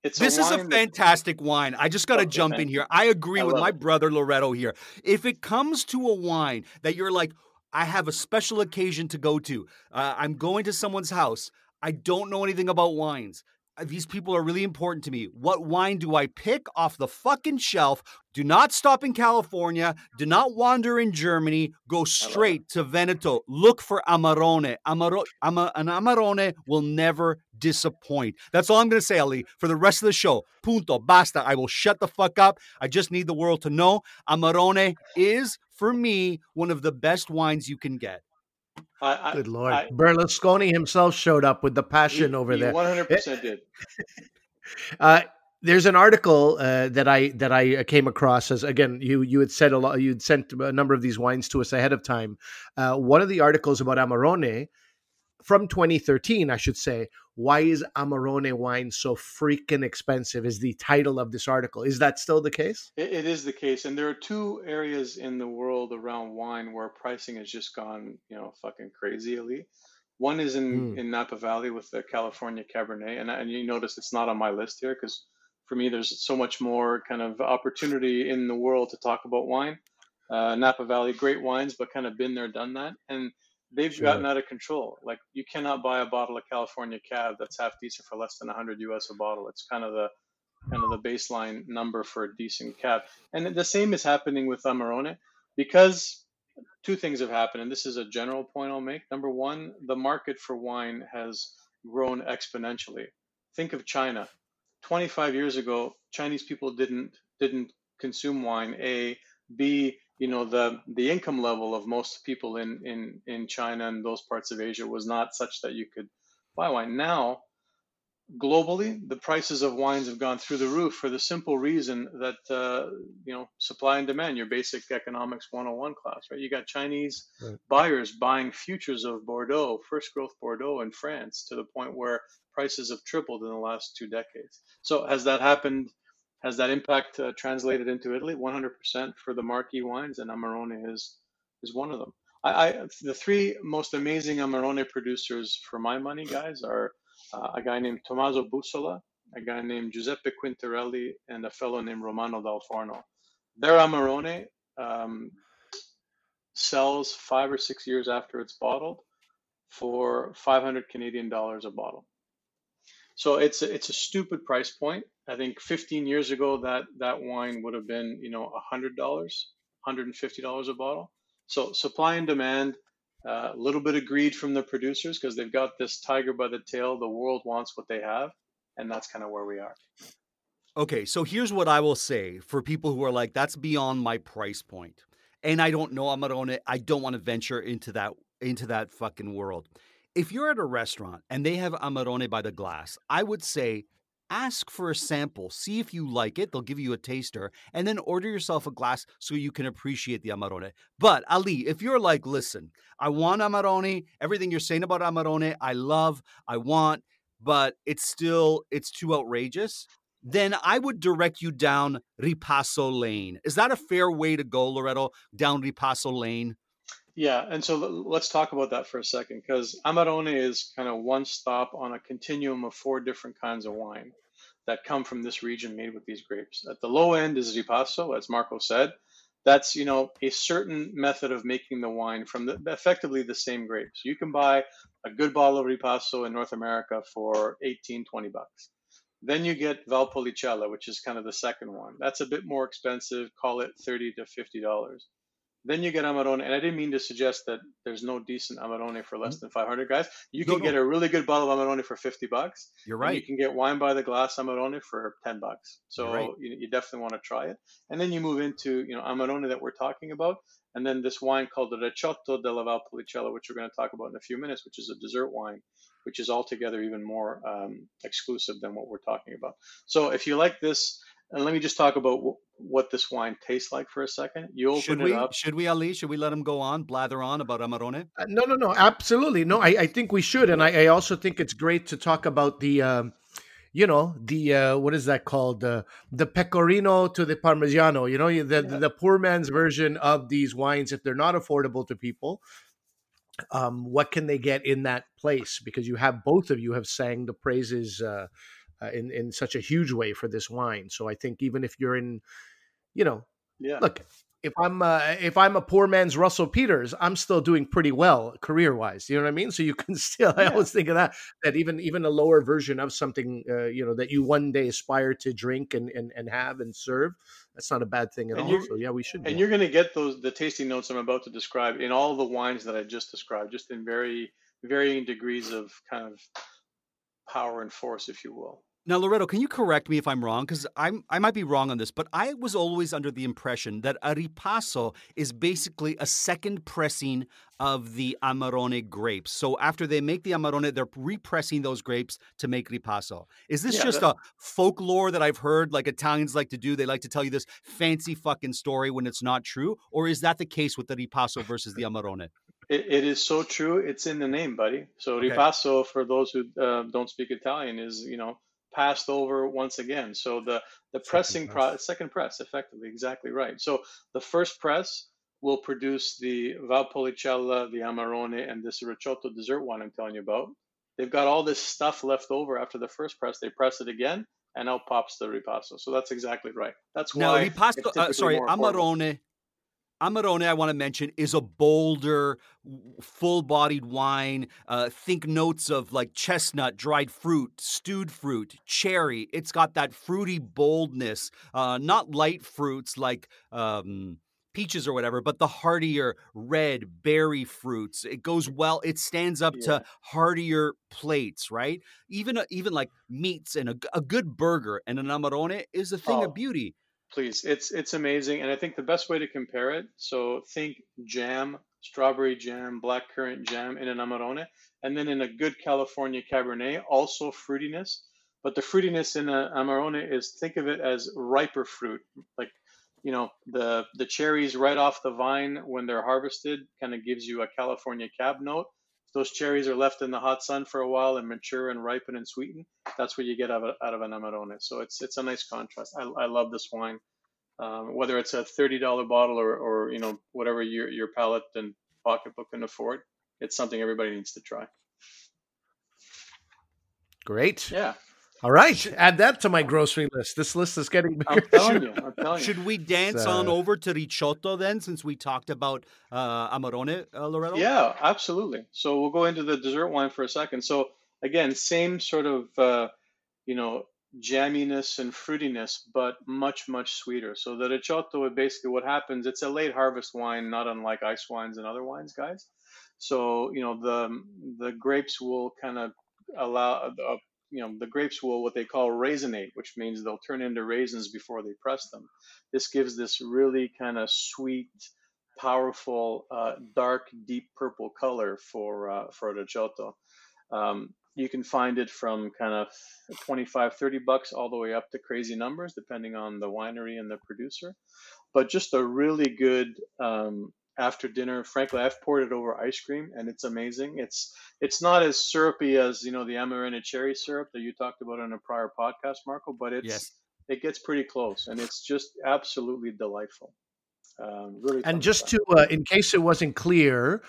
it's This is a wine that- fantastic wine. I just got to Okay, jump in here. I agree I with my it. brother Loretto here. If it comes to a wine that you're like, I have a special occasion to go to, uh, I'm going to someone's house, I don't know anything about wines. Uh, These people are really important to me. What wine do I pick off the fucking shelf? Do not stop in California. Do not wander in Germany. Go straight to Veneto. Look for Amarone. Amaro- Ama- an Amarone will never disappoint. That's all I'm going to say, Ali, for the rest of the show. Punto. Basta. I will shut the fuck up. I just need the world to know Amarone is, for me, one of the best wines you can get. I, I, Good lord. I- Berlusconi himself showed up with the passion over there. One hundred percent did. Uh, there's an article uh, that I that I came across as again you you had said a lot you'd sent a number of these wines to us ahead of time. Uh, one of the articles about Amarone from 2013, I should say. Why is Amarone wine so freaking expensive? Is the title of this article? Is that still the case? It, it is the case, and there are two areas in the world around wine where pricing has just gone, you know, fucking crazy. Ali. One is in Mm. in Napa Valley with the California Cabernet, and and you notice it's not on my list here because for me there's so much more kind of opportunity in the world to talk about wine. Uh, Napa Valley, great wines, but kind of been there, done that, and they've Sure. gotten out of control. Like you cannot buy a bottle of California Cab that's half decent for less than 100 US a bottle. It's kind of the kind of the baseline number for a decent cab. And the same is happening with Amarone because two things have happened. And this is a general point I'll make. Number one, the market for wine has grown exponentially. Think of China. 25 years ago, Chinese people didn't didn't consume wine. A, B, you know, the the income level of most people in in in China and those parts of Asia was not such that you could buy wine. Now, globally, the prices of wines have gone through the roof for the simple reason that uh, you know supply and demand, your basic economics 101 class, right? You got Chinese Right. buyers buying futures of Bordeaux, first growth Bordeaux in France, to the point where prices have tripled in the last two decades. So has that happened? Has that impact uh, translated into Italy? 100% for the marquee wines, and Amarone is is one of them. I, I the three most amazing Amarone producers for my money, guys, are uh, a guy named Tommaso Bussola, a guy named Giuseppe Quintarelli, and a fellow named Romano Dal Forno. Their Amarone um, sells five or six years after it's bottled for 500 Canadian dollars a bottle. So it's a, it's a stupid price point. I think 15 years ago that that wine would have been you know $100, $150 a bottle. So supply and demand, uh, a little bit of greed from the producers because they've got this tiger by the tail. The world wants what they have, and that's kind of where we are. Okay, so here's what I will say for people who are like, that's beyond my price point, and I don't know Amarone. I don't want to venture into that into that fucking world. If you're at a restaurant and they have Amarone by the glass, I would say ask for a sample, see if you like it. They'll give you a taster, and then order yourself a glass so you can appreciate the Amarone. But Ali, if you're like, listen, I want Amarone, everything you're saying about Amarone, I love, I want, but it's still it's too outrageous then I would direct you down Ripasso Lane. Is that a fair way to go, Loretto? Down Ripasso Lane? Yeah, and so let's talk about that for a second because Amarone is kind of one stop on a continuum of four different kinds of wine that come from this region made with these grapes. At the low end is Ripasso, as Marco said. That's you know a certain method of making the wine from the, effectively the same grapes. You can buy a good bottle of Ripasso in North America for 18, 20 bucks. Then you get Valpolicella, which is kind of the second one. That's a bit more expensive, call it 30 to 50 dollars. Then you get Amarone, and I didn't mean to suggest that there's no decent Amarone for less than 500 guys. You can no. get a really good bottle of Amarone for 50 bucks. You're and You can get wine by the glass Amarone for 10 bucks. So right. you, you definitely want to try it. And then you move into, you know, Amarone that we're talking about, and then this wine called the Recioto della Valpolicella, which we're going to talk about in a few minutes, which is a dessert wine, which is altogether even more um, exclusive than what we're talking about. So if you like this and let me just talk about w- what this wine tastes like for a second. You open Should it we? up. Should we, Ali? Should we let him go on, blather on about Amarone? Uh, no, no, no, absolutely. No, I, I think we should, and I, I also think it's great to talk about the, um, you know, the uh, what is that called? The the pecorino to the parmigiano. You know, the Yeah. the poor man's version of these wines. If they're not affordable to people, um, what can they get in that place? Because you have both of you have sang the praises uh, uh, in in such a huge way for this wine. So I think even if you're in, you know, Yeah. look if i'm uh, if i'm a poor man's russell peters i'm still doing pretty well career wise you know what i mean so you can still i always think of that that even even a lower version of something uh, you know that you one day aspire to drink and and, and have and serve that's not a bad thing at And all so yeah we should And you're going to get those the tasting notes I'm about to describe in all the wines that I just described, just in very varying degrees of kind of power and force, if you will. Now, Loretto, can you correct me if I'm wrong? Because I'm I might be wrong on this, but I was always under the impression that a ripasso is basically a second pressing of the Amarone grapes. So after they make the Amarone, they're repressing those grapes to make ripasso. Is this Yeah, just that- a folklore that I've heard like Italians like to do? They like to tell you this fancy fucking story when it's not true, or is that the case with the ripasso versus the Amarone? It, it is so true. It's in the name, buddy. So Okay. ripasso, for those who uh, don't speak Italian, is you know passed over once again. So the the pressing press. pro second press, effectively, exactly right. So the first press will produce the Valpolicella, the Amarone, and this Recioto dessert wine I'm telling you about. They've got all this stuff left over after the first press. They press it again, and out pops the ripasso. So that's exactly right. That's Now, why ripasso, uh, sorry. Amarone. Amarone, I want to mention, is a bolder, full-bodied wine. Uh, think notes of like chestnut, dried fruit, stewed fruit, cherry. It's got that fruity boldness, uh, not light fruits like um, peaches or whatever, but the heartier red berry fruits. It goes well. It stands up Yeah. to heartier plates, right? Even even like meats and a good burger and an Amarone is a thing Oh. of beauty. Please, it's it's amazing, and I think the best way to compare it. So think jam, strawberry jam, blackcurrant jam in an Amarone, and then in a good California Cabernet, also fruitiness. But the fruitiness in an Amarone is think of it as riper fruit, like you know the the cherries right off the vine when they're harvested, kind of gives you a California Cab note. Those cherries are left in the hot sun for a while and mature and ripen and sweeten, that's what you get out of, out of an Amarone. So it's it's a nice contrast. I, I love this wine um, whether it's a thirty dollar bottle or, or you know whatever your your palate and pocketbook can afford. It's something everybody needs to try. great Yeah, all right add that to my grocery list this list is getting I'm bigger telling you. I'm telling you. Should we dance on uh, over to Recioto then, since we talked about uh, Amarone, uh, Loretto? Yeah, absolutely. So we'll go into the dessert wine for a second. So again, same sort of uh, you know jamminess and fruitiness, but much much sweeter. So the Recioto, is basically what happens. It's a late harvest wine, not unlike ice wines and other wines, guys. So you know the the grapes will kind of allow uh, you know the grapes will what they call raisinate, which means they'll turn into raisins before they press them. This gives this really kind of sweet, powerful, uh, dark, deep purple color for uh, for Recioto. Um, you can find it from kind of 25, 30 bucks all the way up to crazy numbers, depending on the winery and the producer. But just a really good um, after dinner. Frankly, I've poured it over ice cream, and it's amazing. It's it's not as syrupy as you know the Amarena cherry syrup that you talked about in a prior podcast, Marco. But it's Yes. it gets pretty close, and it's just absolutely delightful. Um, really, And just stuff. to, uh, in case it wasn't clear,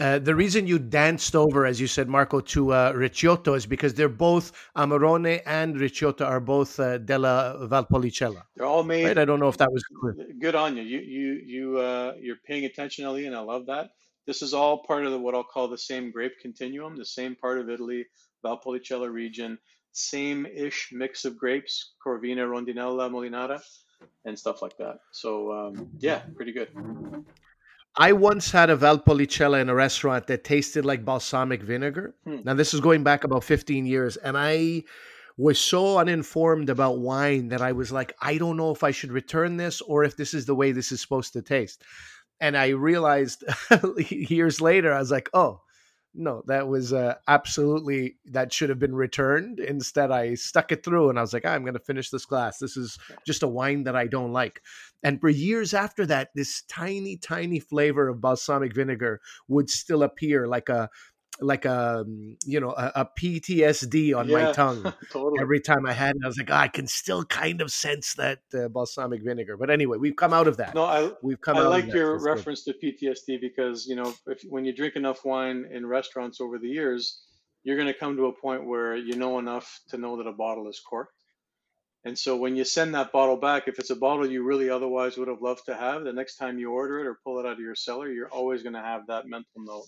uh, the reason you danced over, as you said, Marco, to uh, Recioto is because they're both Amarone and Recioto are both uh, della Valpolicella. they're all made. Right? I don't know if that was clear. Good on you. You you you uh, you're paying attention, Ali, and I love that. This is all part of the, what I'll call the same grape continuum, the same part of Italy, Valpolicella region, same-ish mix of grapes, Corvina, Rondinella, Molinara, and stuff like that. So um, yeah, pretty good. I once had a Valpolicella in a restaurant that tasted like balsamic vinegar. Hmm. Now, this is going back about 15 years, and I was so uninformed about wine that I was like, I don't know if I should return this or if this is the way this is supposed to taste. And I realized years later, I was like, oh, no, that was uh, absolutely that should have been returned. Instead, I stuck it through, and I was like, I'm going to finish this glass. This is just a wine that I don't like. And for years after that, this tiny, tiny flavor of balsamic vinegar would still appear, like a like a um, you know a, a PTSD on yeah, my tongue totally. every time I had it. I was like, oh, I can still kind of sense that uh, balsamic vinegar. But anyway, we've come out of that. No, I we've come. I like your reference good. to PTSD because you know if when you drink enough wine in restaurants over the years, you're going to come to a point where you know enough to know that a bottle is corked. And so when you send that bottle back, if it's a bottle you really otherwise would have loved to have, the next time you order it or pull it out of your cellar, you're always going to have that mental note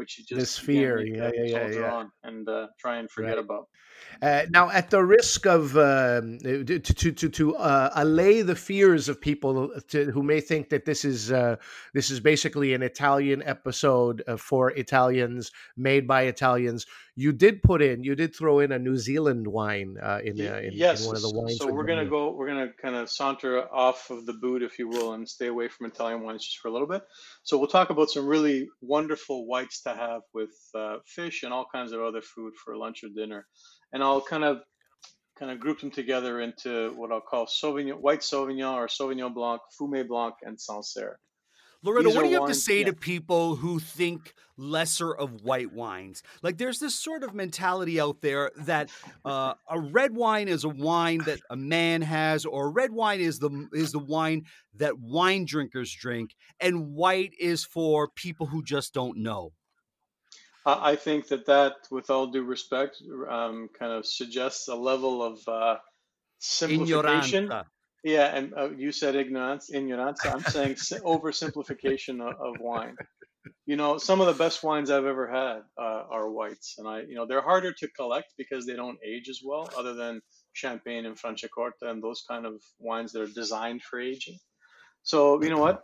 which you just this fear, yeah, yeah, yeah, yeah, and uh, try and forget right. about. Uh, now, at the risk of um, to to to, to uh, allay the fears of people to, who may think that this is uh, this is basically an Italian episode uh, for Italians made by Italians, you did put in, you did throw in a New Zealand wine uh, in, uh, in, yes. in one of the wines. So we're gonna go, we're gonna kind of saunter off of the boot, if you will, and stay away from Italian wines just for a little bit. So we'll talk about some really wonderful whites to have with uh, fish and all kinds of other food for lunch or dinner, and I'll kind of kind of group them together into what I'll call Sauvignon, white Sauvignon or Sauvignon Blanc, Fumé Blanc, and Sancerre. Loretto, what do you have to say yeah. to people who think lesser of white wines? Like, there's this sort of mentality out there that uh, a red wine is a wine that a man has, or a red wine is the is the wine that wine drinkers drink, and white is for people who just don't know. I think that that, with all due respect, um, kind of suggests a level of uh, simplification. Ignoranta. Yeah, and uh, you said ignorance, ignorance. I'm saying oversimplification of, of, wine. You know, some of the best wines I've ever had uh, are whites, and I, you know, they're harder to collect because they don't age as well, other than Champagne and Franciacorta and those kind of wines that are designed for aging. So you know what?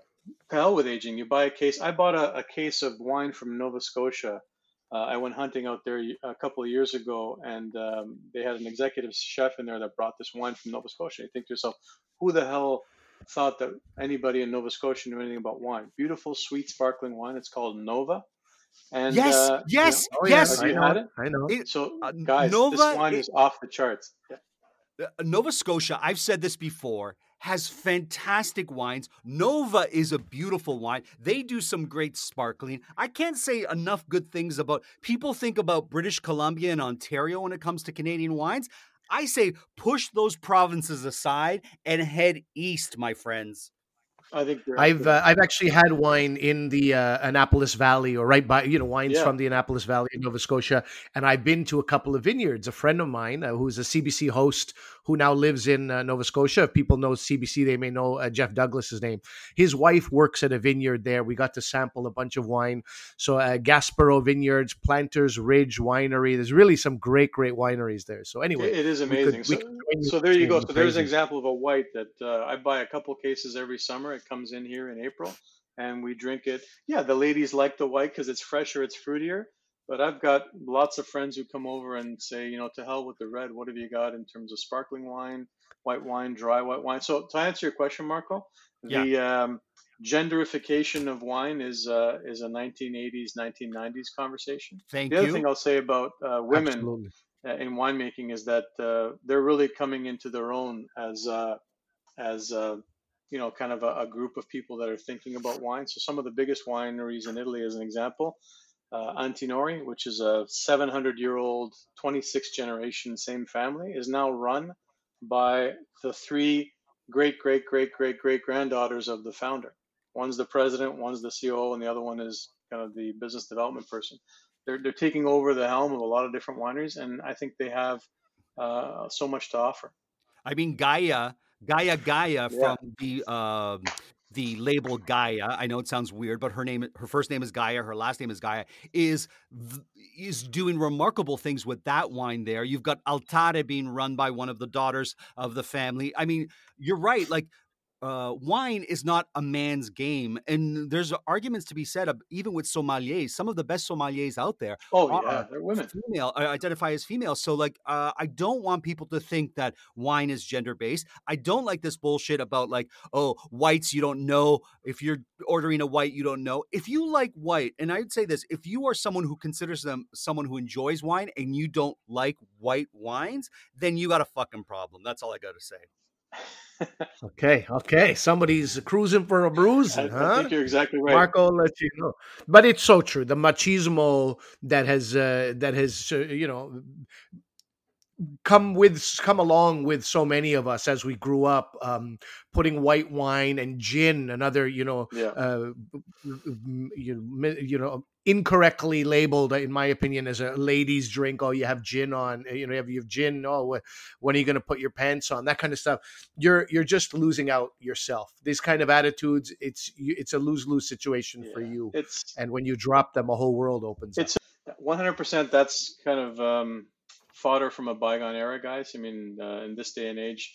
Hell with aging. You buy a case. I bought a, a case of wine from Nova Scotia uh, I went hunting out there a couple of years ago, and um, they had an executive chef in there that brought this wine from Nova Scotia. You think to yourself, who the hell thought that anybody in Nova Scotia knew anything about wine? Beautiful, sweet, sparkling wine. It's called Nova. And yes, uh, yes, you know, oh, yes. Yeah, I, know, it? I know. It, so, uh, guys, Nova, this wine it, is off the charts. Yeah. Uh, Nova Scotia. I've said this before has fantastic wines. Nova is a beautiful wine. They do some great sparkling. I can't say enough good things about people think about British Columbia and Ontario when it comes to Canadian wines. I say push those provinces aside and head east, my friends. I think I've uh, I've actually had wine in the uh, Annapolis Valley or right by you know wines yeah. from the Annapolis Valley in Nova Scotia, and I've been to a couple of vineyards. A friend of mine uh, who's a CBC host who now lives in uh, Nova Scotia. If people know CBC, they may know uh, Jeff Douglas's name. His wife works at a vineyard there. We got to sample a bunch of wine. So uh, Gaspereau Vineyards, Planters Ridge Winery. There's really some great great wineries there. So anyway, it is amazing. Could, so, so there you go. So there's an example of a white that I buy a couple cases every summer it comes in here in April and we drink it. Yeah, the ladies like the white because it's fresher, it's fruitier. But I've got lots of friends who come over and say, you know, to hell with the red. What have you got in terms of sparkling wine, white wine, dry white wine? So to answer your question, Marco, yeah. the um, genderification of wine is uh, is a 1980s, 1990s conversation. Thank the you. other thing I'll say about uh, women uh, in winemaking is that uh, they're really coming into their own as uh, as uh, you know, kind of a, a, group of people that are thinking about wine. So some of the biggest wineries in Italy, as an example, uh, Antinori, which is a 700 year old, 26th generation, same family, is now run by the three great, great, great, great, great granddaughters of the founder. One's the president, one's the CEO, and the other one is kind of the business development person. They're, they're taking over the helm of a lot of different wineries, and I think they have uh, so much to offer. I mean, Gaia Gaia Gaia yeah. from the uh, the label Gaja. I know it sounds weird, but her name, her first name is Gaia, her last name is Gaja. Is is doing remarkable things with that wine. There, you've got Altare being run by one of the daughters of the family. I mean, you're right. Like uh, wine is not a man's game, and there's arguments to be said of, even with sommeliers. Some of the best sommeliers out there, oh yeah, they're women, female, uh, identify as female. So like, uh, I don't want people to think that wine is gender based. I don't like this bullshit about like, oh, whites, you don't know if you're ordering a white you don't know. If you like white, and I'd say this, if you are someone who considers them someone who enjoys wine and you don't like white wines, then you got a fucking problem. That's all I got to say. okay, okay. Somebody's cruising for a bruise, I, huh? I think you're exactly right. Marco will let you know. But it's so true. The machismo that has uh, that has uh, you know come with come along with so many of us as we grew up um, putting white wine and gin another you know Yeah. uh, you, you know incorrectly labeled in my opinion as a ladies drink. Oh you have gin on you know you have, you have gin. Oh wh- when are you going to put your pants on? That kind of stuff. You're you're just losing out yourself. These kind of attitudes it's you- it's a lose-lose situation for you. It's and when you drop them a whole world opens up. It's 100%. That's kind of um, fodder from a bygone era, guys. I mean, uh, in this day and age,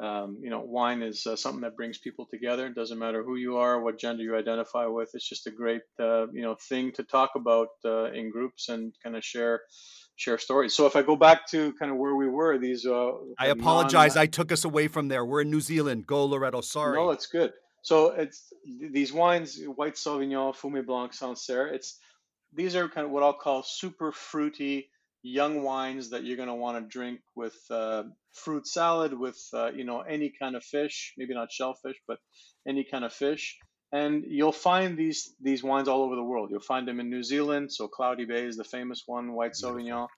um, you know, wine is uh, something that brings people together. It doesn't matter who you are, what gender you identify with. It's just a great, uh, you know, thing to talk about uh, in groups and kind of share share stories. So if I go back to kind of where we were, these. Uh, I non- apologize. I took us away from there. We're in New Zealand. Go Loretto. Sorry. No, it's good. So it's these wines, White Sauvignon, Fumé Blanc, Sancerre. It's these are kind of what I'll call super fruity young wines that you're going to want to drink with uh, fruit salad, with uh, you know any kind of fish, maybe not shellfish, but any kind of fish. And you'll find these these wines all over the world. You'll find them in New Zealand. So Cloudy Bay is the famous one, White Sauvignon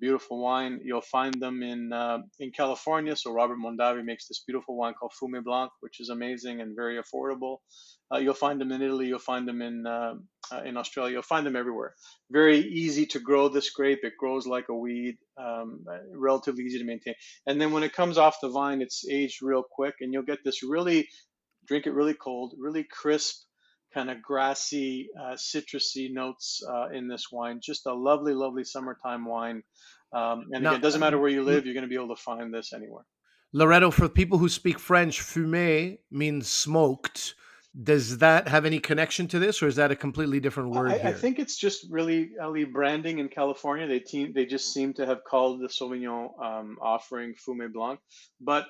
beautiful wine. You'll find them in uh, in California. So Robert Mondavi makes this beautiful wine called Fumé Blanc, which is amazing and very affordable. Uh, you'll find them in Italy. You'll find them in uh, uh, in Australia. You'll find them everywhere. Very easy to grow this grape. It grows like a weed. Um, relatively easy to maintain. And then when it comes off the vine, it's aged real quick, and you'll get this really drink it really cold, really crisp kind of grassy, uh, citrusy notes uh, in this wine. Just a lovely, lovely summertime wine. Um, and Now- again, it doesn't matter where you live, you're going to be able to find this anywhere. Loretto, for people who speak French, fumé means smoked. Does that have any connection to this, or is that a completely different word I, here? I think it's just really Ali branding in California. They team, they just seem to have called the Sauvignon um, offering Fumé Blanc. But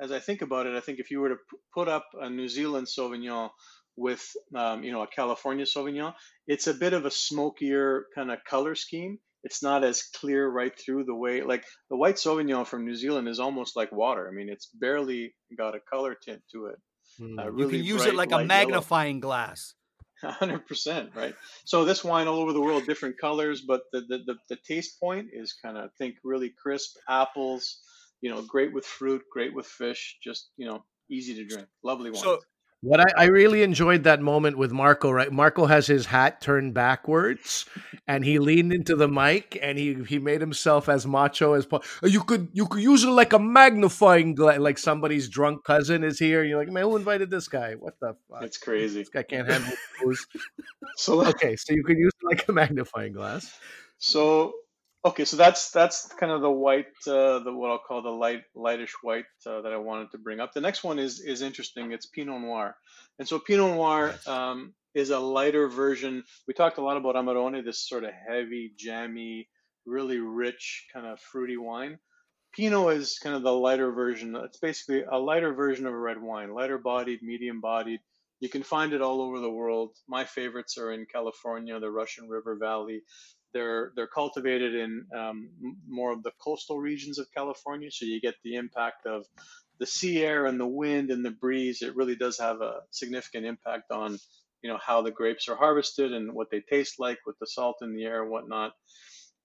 as I think about it, I think if you were to p- put up a New Zealand Sauvignon with um, you know a California Sauvignon, it's a bit of a smokier kind of color scheme. It's not as clear right through the way like the white Sauvignon from New Zealand is almost like water. I mean, it's barely got a color tint to it. Hmm. Uh, you can use bright it like a light yellow. magnifying glass. hundred percent, right? So this wine all over the world, different colors, but the the, the, the taste point is kind of think really crisp apples, you know, great with fruit, great with fish, just you know, easy to drink, lovely wine. So What I, I really enjoyed that moment with Marco, right? Marco has his hat turned backwards and he leaned into the mic and he, he made himself as macho as possible. You could you could use it like a magnifying glass, like somebody's drunk cousin is here. You're like, man, who invited this guy? What the fuck? it's crazy. This guy can't handle booze. So Okay, so you could use it like a magnifying glass. So okay, so that's that's kind of the white, uh, the what I'll call the light lightish white uh, that I wanted to bring up. The next one is is interesting. It's Pinot Noir, and so Pinot Noir um, is a lighter version. We talked a lot about Amarone, this sort of heavy, jammy, really rich kind of fruity wine. Pinot is kind of the lighter version. It's basically a lighter version of a red wine, lighter bodied, medium bodied. You can find it all over the world. My favorites are in California, the Russian River Valley. They're they're cultivated in um, more of the coastal regions of California, so you get the impact of the sea air and the wind and the breeze. It really does have a significant impact on you know how the grapes are harvested and what they taste like with the salt in the air and whatnot.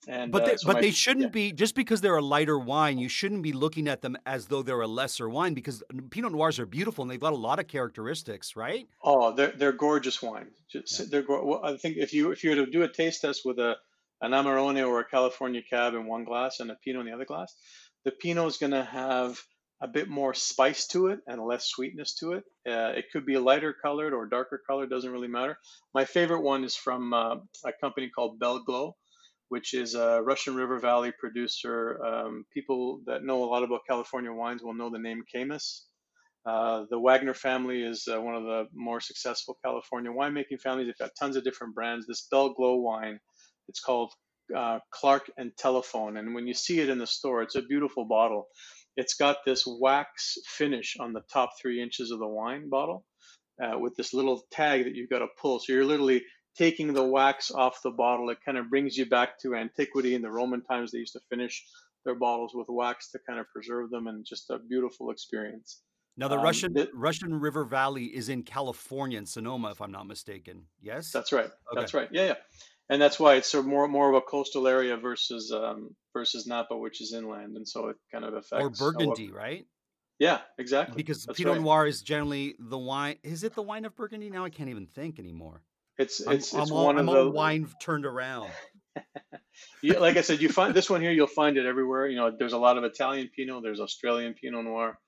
And But uh, they, so but my- they shouldn't yeah. be just because they're a lighter wine. You shouldn't be looking at them as though they're a lesser wine because Pinot Noirs are beautiful and they've got a lot of characteristics, right? Oh, they're they're gorgeous wines. Just, They're go- well, I think if you if you were to do a taste test with a an Amarone or a California Cab in one glass and a Pinot in the other glass, the Pinot is going to have a bit more spice to it and less sweetness to it. Uh, it could be lighter colored or darker colored, doesn't really matter. My favorite one is from uh, a company called Belglo, which is a Russian River Valley producer. Um, people that know a lot about California wines will know the name Caymus. Uh, the Wagner family is uh, one of the more successful California winemaking families. They've got tons of different brands. This Bell Glow wine, it's called uh, Clark and Telephone. And when you see it in the store, it's a beautiful bottle. It's got this wax finish on the top three inches of the wine bottle. uh, with this little tag that you've got to pull. So you're literally taking the wax off the bottle. It kind of brings you back to antiquity. In the Roman times, they used to finish their bottles with wax to kind of preserve them, and just a beautiful experience. Now, the um, Russian Russian River Valley is in California, in Sonoma, if I'm not mistaken. Yes, that's right. Okay. That's right. Yeah, yeah, and that's why it's sort of more more of a coastal area versus um, versus Napa, which is inland, and so it kind of affects. Or Burgundy, right? Yeah, exactly. Because That's Pinot right. Noir is generally the wine. Is it the wine of Burgundy now? I can't even think anymore. It's it's I'm, it's I'm one all, of I'm the wine turned around. yeah, like I said, you find this one here. You'll find it everywhere. You know, there's a lot of Italian Pinot. There's Australian Pinot Noir.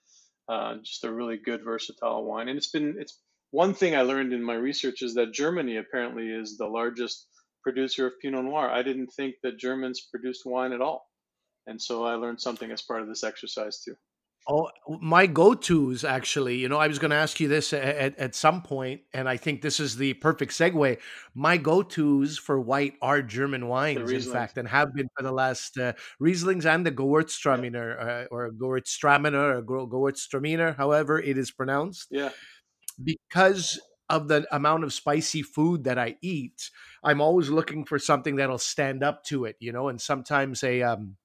Uh, just a really good versatile wine. And it's been it's one thing I learned in my research is that Germany apparently is the largest producer of Pinot Noir. I didn't think that Germans produced wine at all, and so I learned something as part of this exercise too. Oh, my go-tos actually. You know, I was going to ask you this at, at some point, and I think this is the perfect segue. My go-tos for white are German wines, in fact, and have been for the last uh, Rieslings and the Gewürztraminer, uh, or Gewürztraminer, or Gewürztraminer, however it is pronounced. Yeah. Because of the amount of spicy food that I eat, I'm always looking for something that'll stand up to it. You know, and sometimes a um,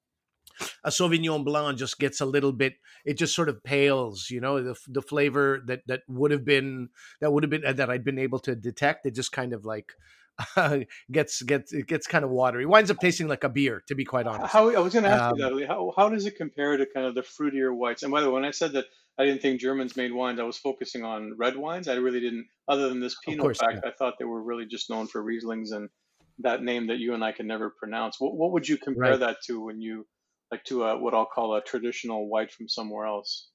a Sauvignon Blanc just gets a little bit. It just sort of pales, you know, the the flavor that that would have been that would have been that I'd been able to detect. It just kind of like uh, gets gets it gets kind of watery. It winds up tasting like a beer, to be quite honest. How I was going to ask um, you that. How how does it compare to kind of the fruitier whites? And by the way, when I said that I didn't think Germans made wines, I was focusing on red wines. I really didn't. Other than this Pinot course, fact, yeah. I thought they were really just known for Rieslings and that name that you and I can never pronounce. What what would you compare right. that to when you like to a, what I'll call a traditional white from somewhere else.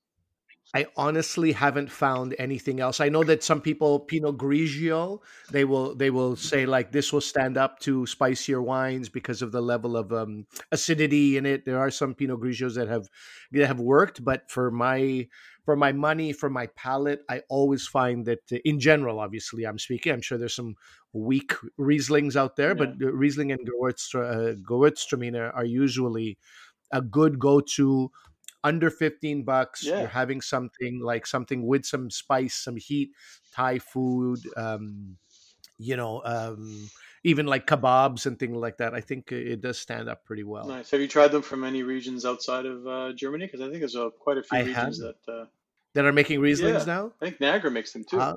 I honestly haven't found anything else. I know that some people Pinot Grigio, they will they will say like this will stand up to spicier wines because of the level of um, acidity in it. There are some Pinot Grigios that have that have worked, but for my for my money, for my palate, I always find that uh, in general, obviously, I'm speaking. I'm sure there's some weak Rieslings out there, yeah. but Riesling and uh, are usually a good go to under 15 bucks yeah. you're having something like something with some spice some heat thai food um, you know um, even like kebabs and things like that i think it does stand up pretty well nice have you tried them from any regions outside of uh, germany because i think there's uh, quite a few I regions have. that uh... that are making rieslings yeah. now i think niagara makes them too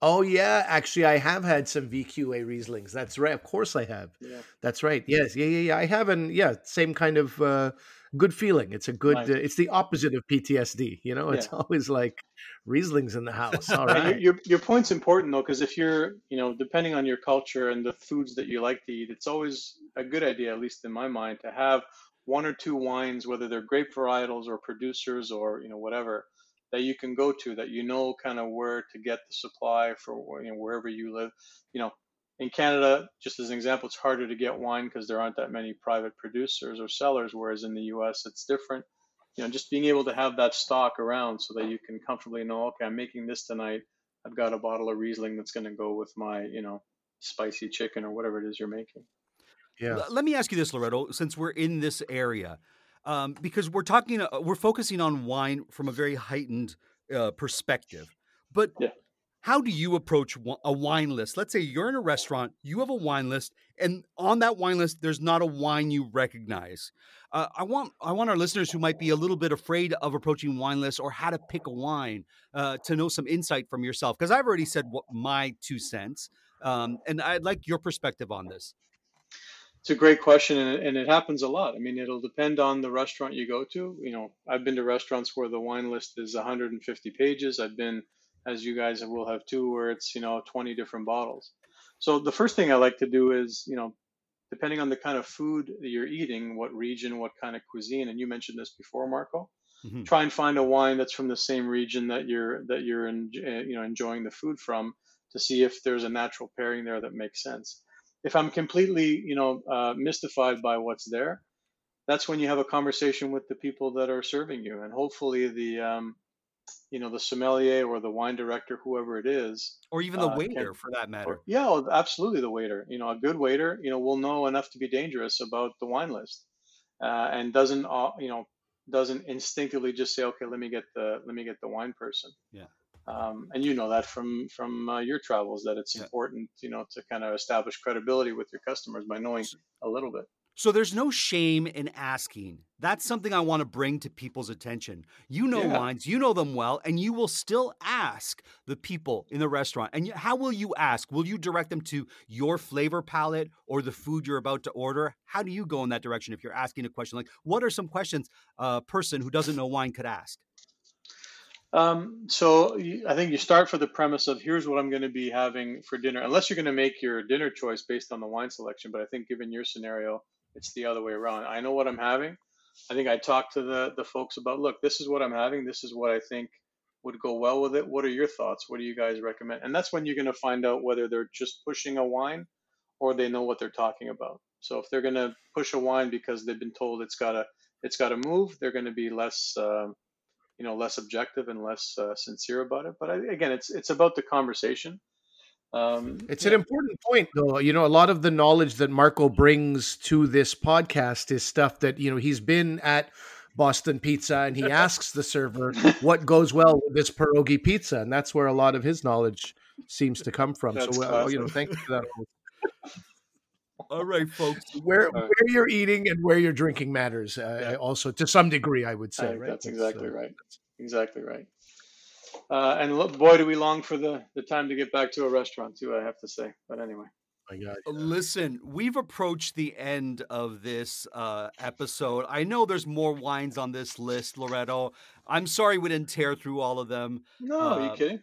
Oh yeah, actually, I have had some VQA Rieslings. That's right. Of course, I have. Yeah. That's right. Yes. Yeah. Yeah. Yeah. I have, and yeah, same kind of uh, good feeling. It's a good. Nice. Uh, it's the opposite of PTSD. You know, it's yeah. always like Rieslings in the house. All right. your, your your point's important though, because if you're, you know, depending on your culture and the foods that you like to eat, it's always a good idea, at least in my mind, to have one or two wines, whether they're grape varietals or producers or you know whatever that you can go to that you know kind of where to get the supply for you know, wherever you live. You know, in Canada, just as an example, it's harder to get wine because there aren't that many private producers or sellers, whereas in the U.S. it's different. You know, just being able to have that stock around so that you can comfortably know, okay, I'm making this tonight. I've got a bottle of Riesling that's going to go with my, you know, spicy chicken or whatever it is you're making. Yeah. Let me ask you this, Loretto, since we're in this area um, because we're talking, uh, we're focusing on wine from a very heightened uh, perspective. But yeah. How do you approach a wine list? Let's say you're in a restaurant, you have a wine list, and on that wine list, there's not a wine you recognize. Uh, I want I want our listeners who might be a little bit afraid of approaching wine lists or how to pick a wine uh, to know some insight from yourself because I've already said what my two cents, um, and I'd like your perspective on this. It's a great question, and, and it happens a lot. I mean, it'll depend on the restaurant you go to. You know, I've been to restaurants where the wine list is 150 pages. I've been, as you guys will have too, where it's you know 20 different bottles. So the first thing I like to do is, you know, depending on the kind of food that you're eating, what region, what kind of cuisine, and you mentioned this before, Marco. Mm-hmm. Try and find a wine that's from the same region that you're that you're in, you know enjoying the food from to see if there's a natural pairing there that makes sense if I'm completely, you know, uh, mystified by what's there, that's when you have a conversation with the people that are serving you, and hopefully the, um, you know, the sommelier or the wine director, whoever it is, or even the uh, waiter, can, for that matter. Or, yeah, oh, absolutely, the waiter. You know, a good waiter, you know, will know enough to be dangerous about the wine list, uh, and doesn't, uh, you know, doesn't instinctively just say, okay, let me get the let me get the wine person. Yeah. Um, and you know that from from uh, your travels that it's Yeah. important, you know, to kind of establish credibility with your customers by knowing a little bit. So there's no shame in asking. That's something I want to bring to people's attention. You know Yeah. wines, you know them well, and you will still ask the people in the restaurant. And how will you ask? Will you direct them to your flavor palette or the food you're about to order? How do you go in that direction if you're asking a question like, what are some questions a person who doesn't know wine could ask? Um, so I think you start for the premise of here's what I'm going to be having for dinner, unless you're going to make your dinner choice based on the wine selection. But I think given your scenario, it's the other way around. I know what I'm having. I think I talked to the the folks about, look, this is what I'm having. This is what I think would go well with it. What are your thoughts? What do you guys recommend? And that's when you're going to find out whether they're just pushing a wine or they know what they're talking about. So if they're going to push a wine because they've been told it's got to it's got to move, they're going to be less. um you know less objective and less uh, sincere about it but I, again it's it's about the conversation um It's an important point, though. You know, a lot of the knowledge that Marco brings to this podcast is stuff that, you know, he's been at Boston Pizza and he asks the server what goes well with this pierogi pizza. And that's where a lot of his knowledge seems to come from. That's so, uh, you know, thank you for that. All right, folks. Where, Uh, where you're eating and where you're drinking matters uh, Yeah. also to some degree, I would say, think right? that's That's, exactly uh, right exactly right uh, and look, boy do we long for the the time to get back to a restaurant too i have to say but anyway my God. Listen, we've approached the end of this uh, episode. I know there's more wines on this list, Loretto. I'm sorry we didn't tear through all of them, no are you Uh, kidding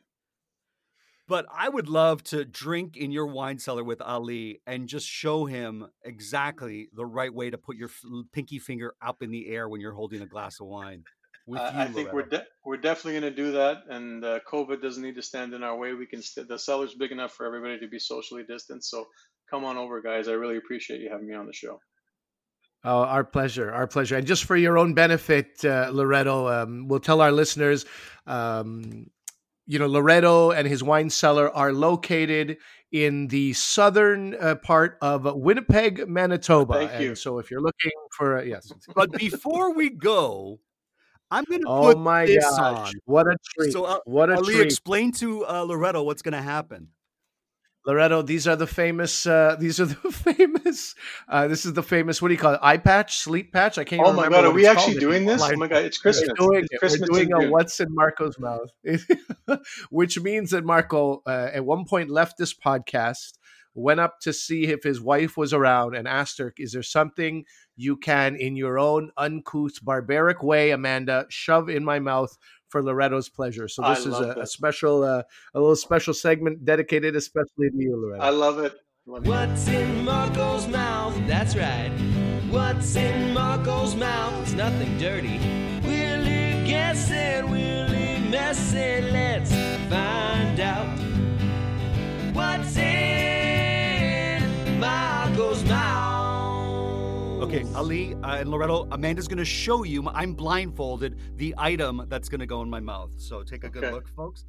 but I would love to drink in your wine cellar with Ali and just show him exactly the right way to put your f- pinky finger up in the air when you're holding a glass of wine. With I- you, I think we're de- we're definitely going to do that, and uh, COVID doesn't need to stand in our way. We can st- the cellar's big enough for everybody to be socially distanced. So come on over, guys. I really appreciate you having me on the show. Oh, our pleasure, our pleasure. And just for your own benefit, uh, Loretto, um, we'll tell our listeners, um, you know, Loretto and his wine cellar are located in the southern uh, part of Winnipeg, Manitoba. Thank and you. so if you're looking for, yes. But before we go, I'm going to Oh put my this gosh, on. what a treat. So, uh, what a Ali, treat. explain to uh, Loretto what's going to happen. Loretto, these are the famous. Uh, these are the famous. Uh, this is the famous. What do you call it? Eye patch, sleep patch. I can't. Oh even my remember God, are we actually called doing this? Oh my God, it's We're Christmas. doing It's it. Christmas We're doing a June. what's in Marco's mouth, which means that Marco uh, at one point left this podcast, went up to see if his wife was around, and asked her, "Is there something you can, in your own uncouth, barbaric way, Amanda, shove in my mouth?" For Loretto's pleasure, so I this is a, a special, uh, a little special segment dedicated especially to you, Loretto. I love it. Love it. What's in Marco's mouth? That's right. What's in Marco's mouth? It's nothing dirty. Willie guessing, Willie messing. Let's find out. What's in Okay, Ali uh, and Loretto, Amanda's going to show you, I'm blindfolded, the item that's going to go in my mouth. So take a good look, folks.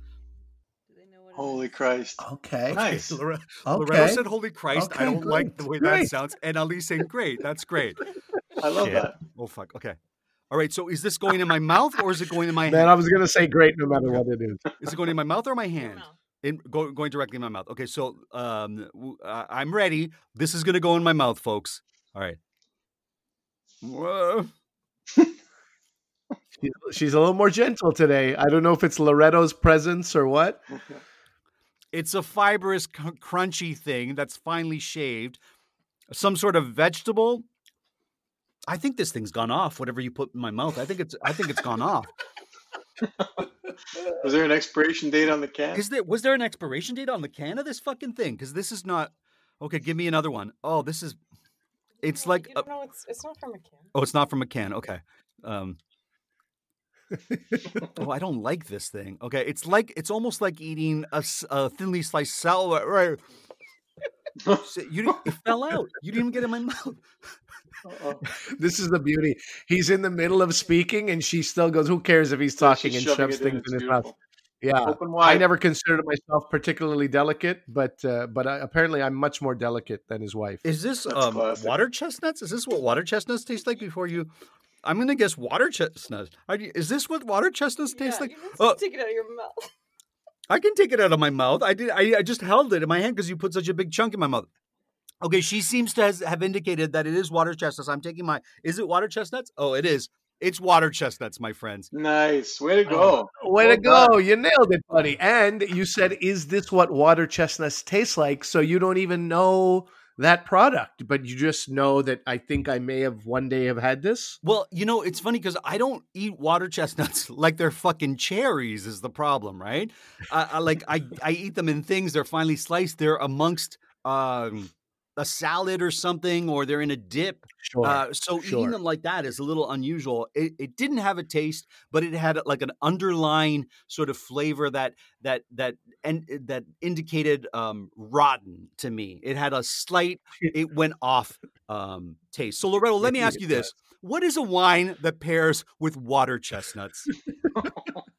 Holy Christ. Okay. Nice. Lore- Okay. Loretto said, Holy Christ. I don't like the way that sounds. And Ali saying, Great, that's great. I love Shit. that. Oh, fuck. Okay. All right. So is this going in my mouth or is it going in my hand? Man, hand? I was gonna say great no matter what it is. Is it going in my mouth or my hand? In go, going directly in my mouth. Okay, so um, w- uh, I'm ready. This is gonna go in my mouth, folks. All right. Whoa. She's, she's a little more gentle today. I don't know if it's Loretto's presence or what. It's a fibrous, c- crunchy thing that's finely shaved. Some sort of vegetable. I think this thing's gone off. Whatever you put in my mouth, I think it's. I think it's gone off. Was there an expiration date on the can? Is there? Was there an expiration date on the can of this fucking thing? Because this is not. Okay, give me another one. Oh, this is. It's like. a- no, it's it's not from a can. Oh, it's not from a can. Okay. Um, oh, I don't like this thing. Okay, it's like it's almost like eating a thinly sliced salad. Right. So you it fell out. You didn't even get in my mouth. Uh-oh. This is the beauty. He's in the middle of speaking, and she still goes, "Who cares if he's talking?" and shoves it in. things in his mouth. Beautiful. Yeah, Open I never considered myself particularly delicate, but uh, but I, apparently I'm much more delicate than his wife. Is this um, water chestnuts? Is this what water chestnuts taste like before you? I'm gonna guess water chestnuts. You- Is this what water chestnuts taste Yeah, like? you must Oh, take it out of your mouth. I can take it out of my mouth. I did. I, I just held it in my hand because you put such a big chunk in my mouth. Okay, she seems to has, have indicated that it is water chestnuts. I'm taking my. Is it water chestnuts? Oh, it is. It's water chestnuts, my friends. Nice. Way to go. Way Well to go. done. You nailed it, buddy. And you said, is this what water chestnuts taste like? So you don't even know that product, but you just know that I think I may have one day have had this. Well, you know, it's funny because I don't eat water chestnuts like they're fucking cherries. Is the problem, right? I, I like I I eat them in things. They're finely sliced. They're amongst um, a salad or something, or they're in a dip. Sure. Uh, so sure. eating them like that is a little unusual. It, it didn't have a taste, but it had like an underlying sort of flavor that that that and that indicated um, rotten to me. It had a slight. It went off um, taste. So Loretto, let me ask you this: What is a wine that pairs with water chestnuts?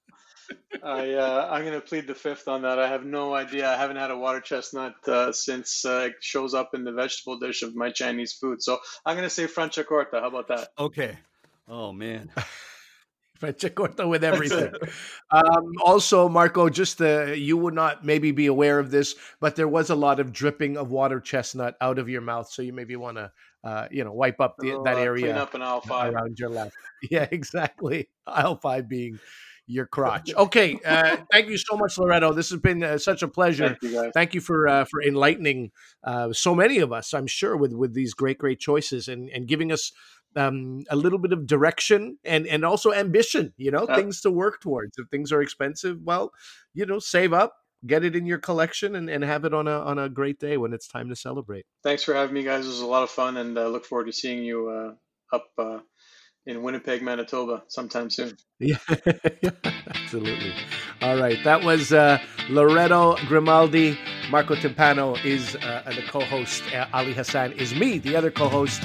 I uh, I'm gonna plead the fifth on that. I have no idea. I haven't had a water chestnut uh, since uh, it shows up in the vegetable dish of my Chinese food. So I'm gonna say Franciacorta. How about that? Okay. Oh man. Franciacorta with everything. um, also, Marco, just uh, you would not maybe be aware of this, but there was a lot of dripping of water chestnut out of your mouth, so you maybe want to, uh, you know, wipe up the, that Uh, area Clean up an aisle five. around your left. Yeah, exactly. Aisle five being your crotch. Okay, uh, thank you so much, Loretto. This has been uh, such a pleasure. Thank you. Thank you for uh, for enlightening uh, so many of us. I'm sure with with these great great choices and and giving us um, a little bit of direction and and also ambition. You know, things to work towards. If things are expensive, well, you know, save up, get it in your collection, and, and have it on a on a great day when it's time to celebrate. Thanks for having me, guys. It was a lot of fun, and uh, look forward to seeing you uh, up uh, in Winnipeg, Manitoba, sometime soon. Yeah, absolutely. All right, that was uh, Loretto Grimaldi. Marco Timpano is uh, the co-host. Uh, Ali Hassan is me, the other co-host.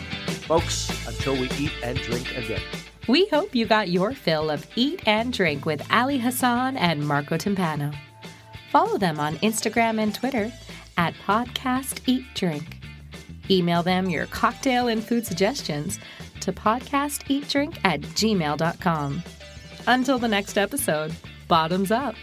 Folks, until we eat and drink again. We hope you got your fill of Eat and Drink with Ali Hassan and Marco Timpano. Follow them on Instagram and Twitter at Podcast Eat Drink. Email them your cocktail and food suggestions to podcasteatdrink at gmail.com. Until the next episode, bottoms up.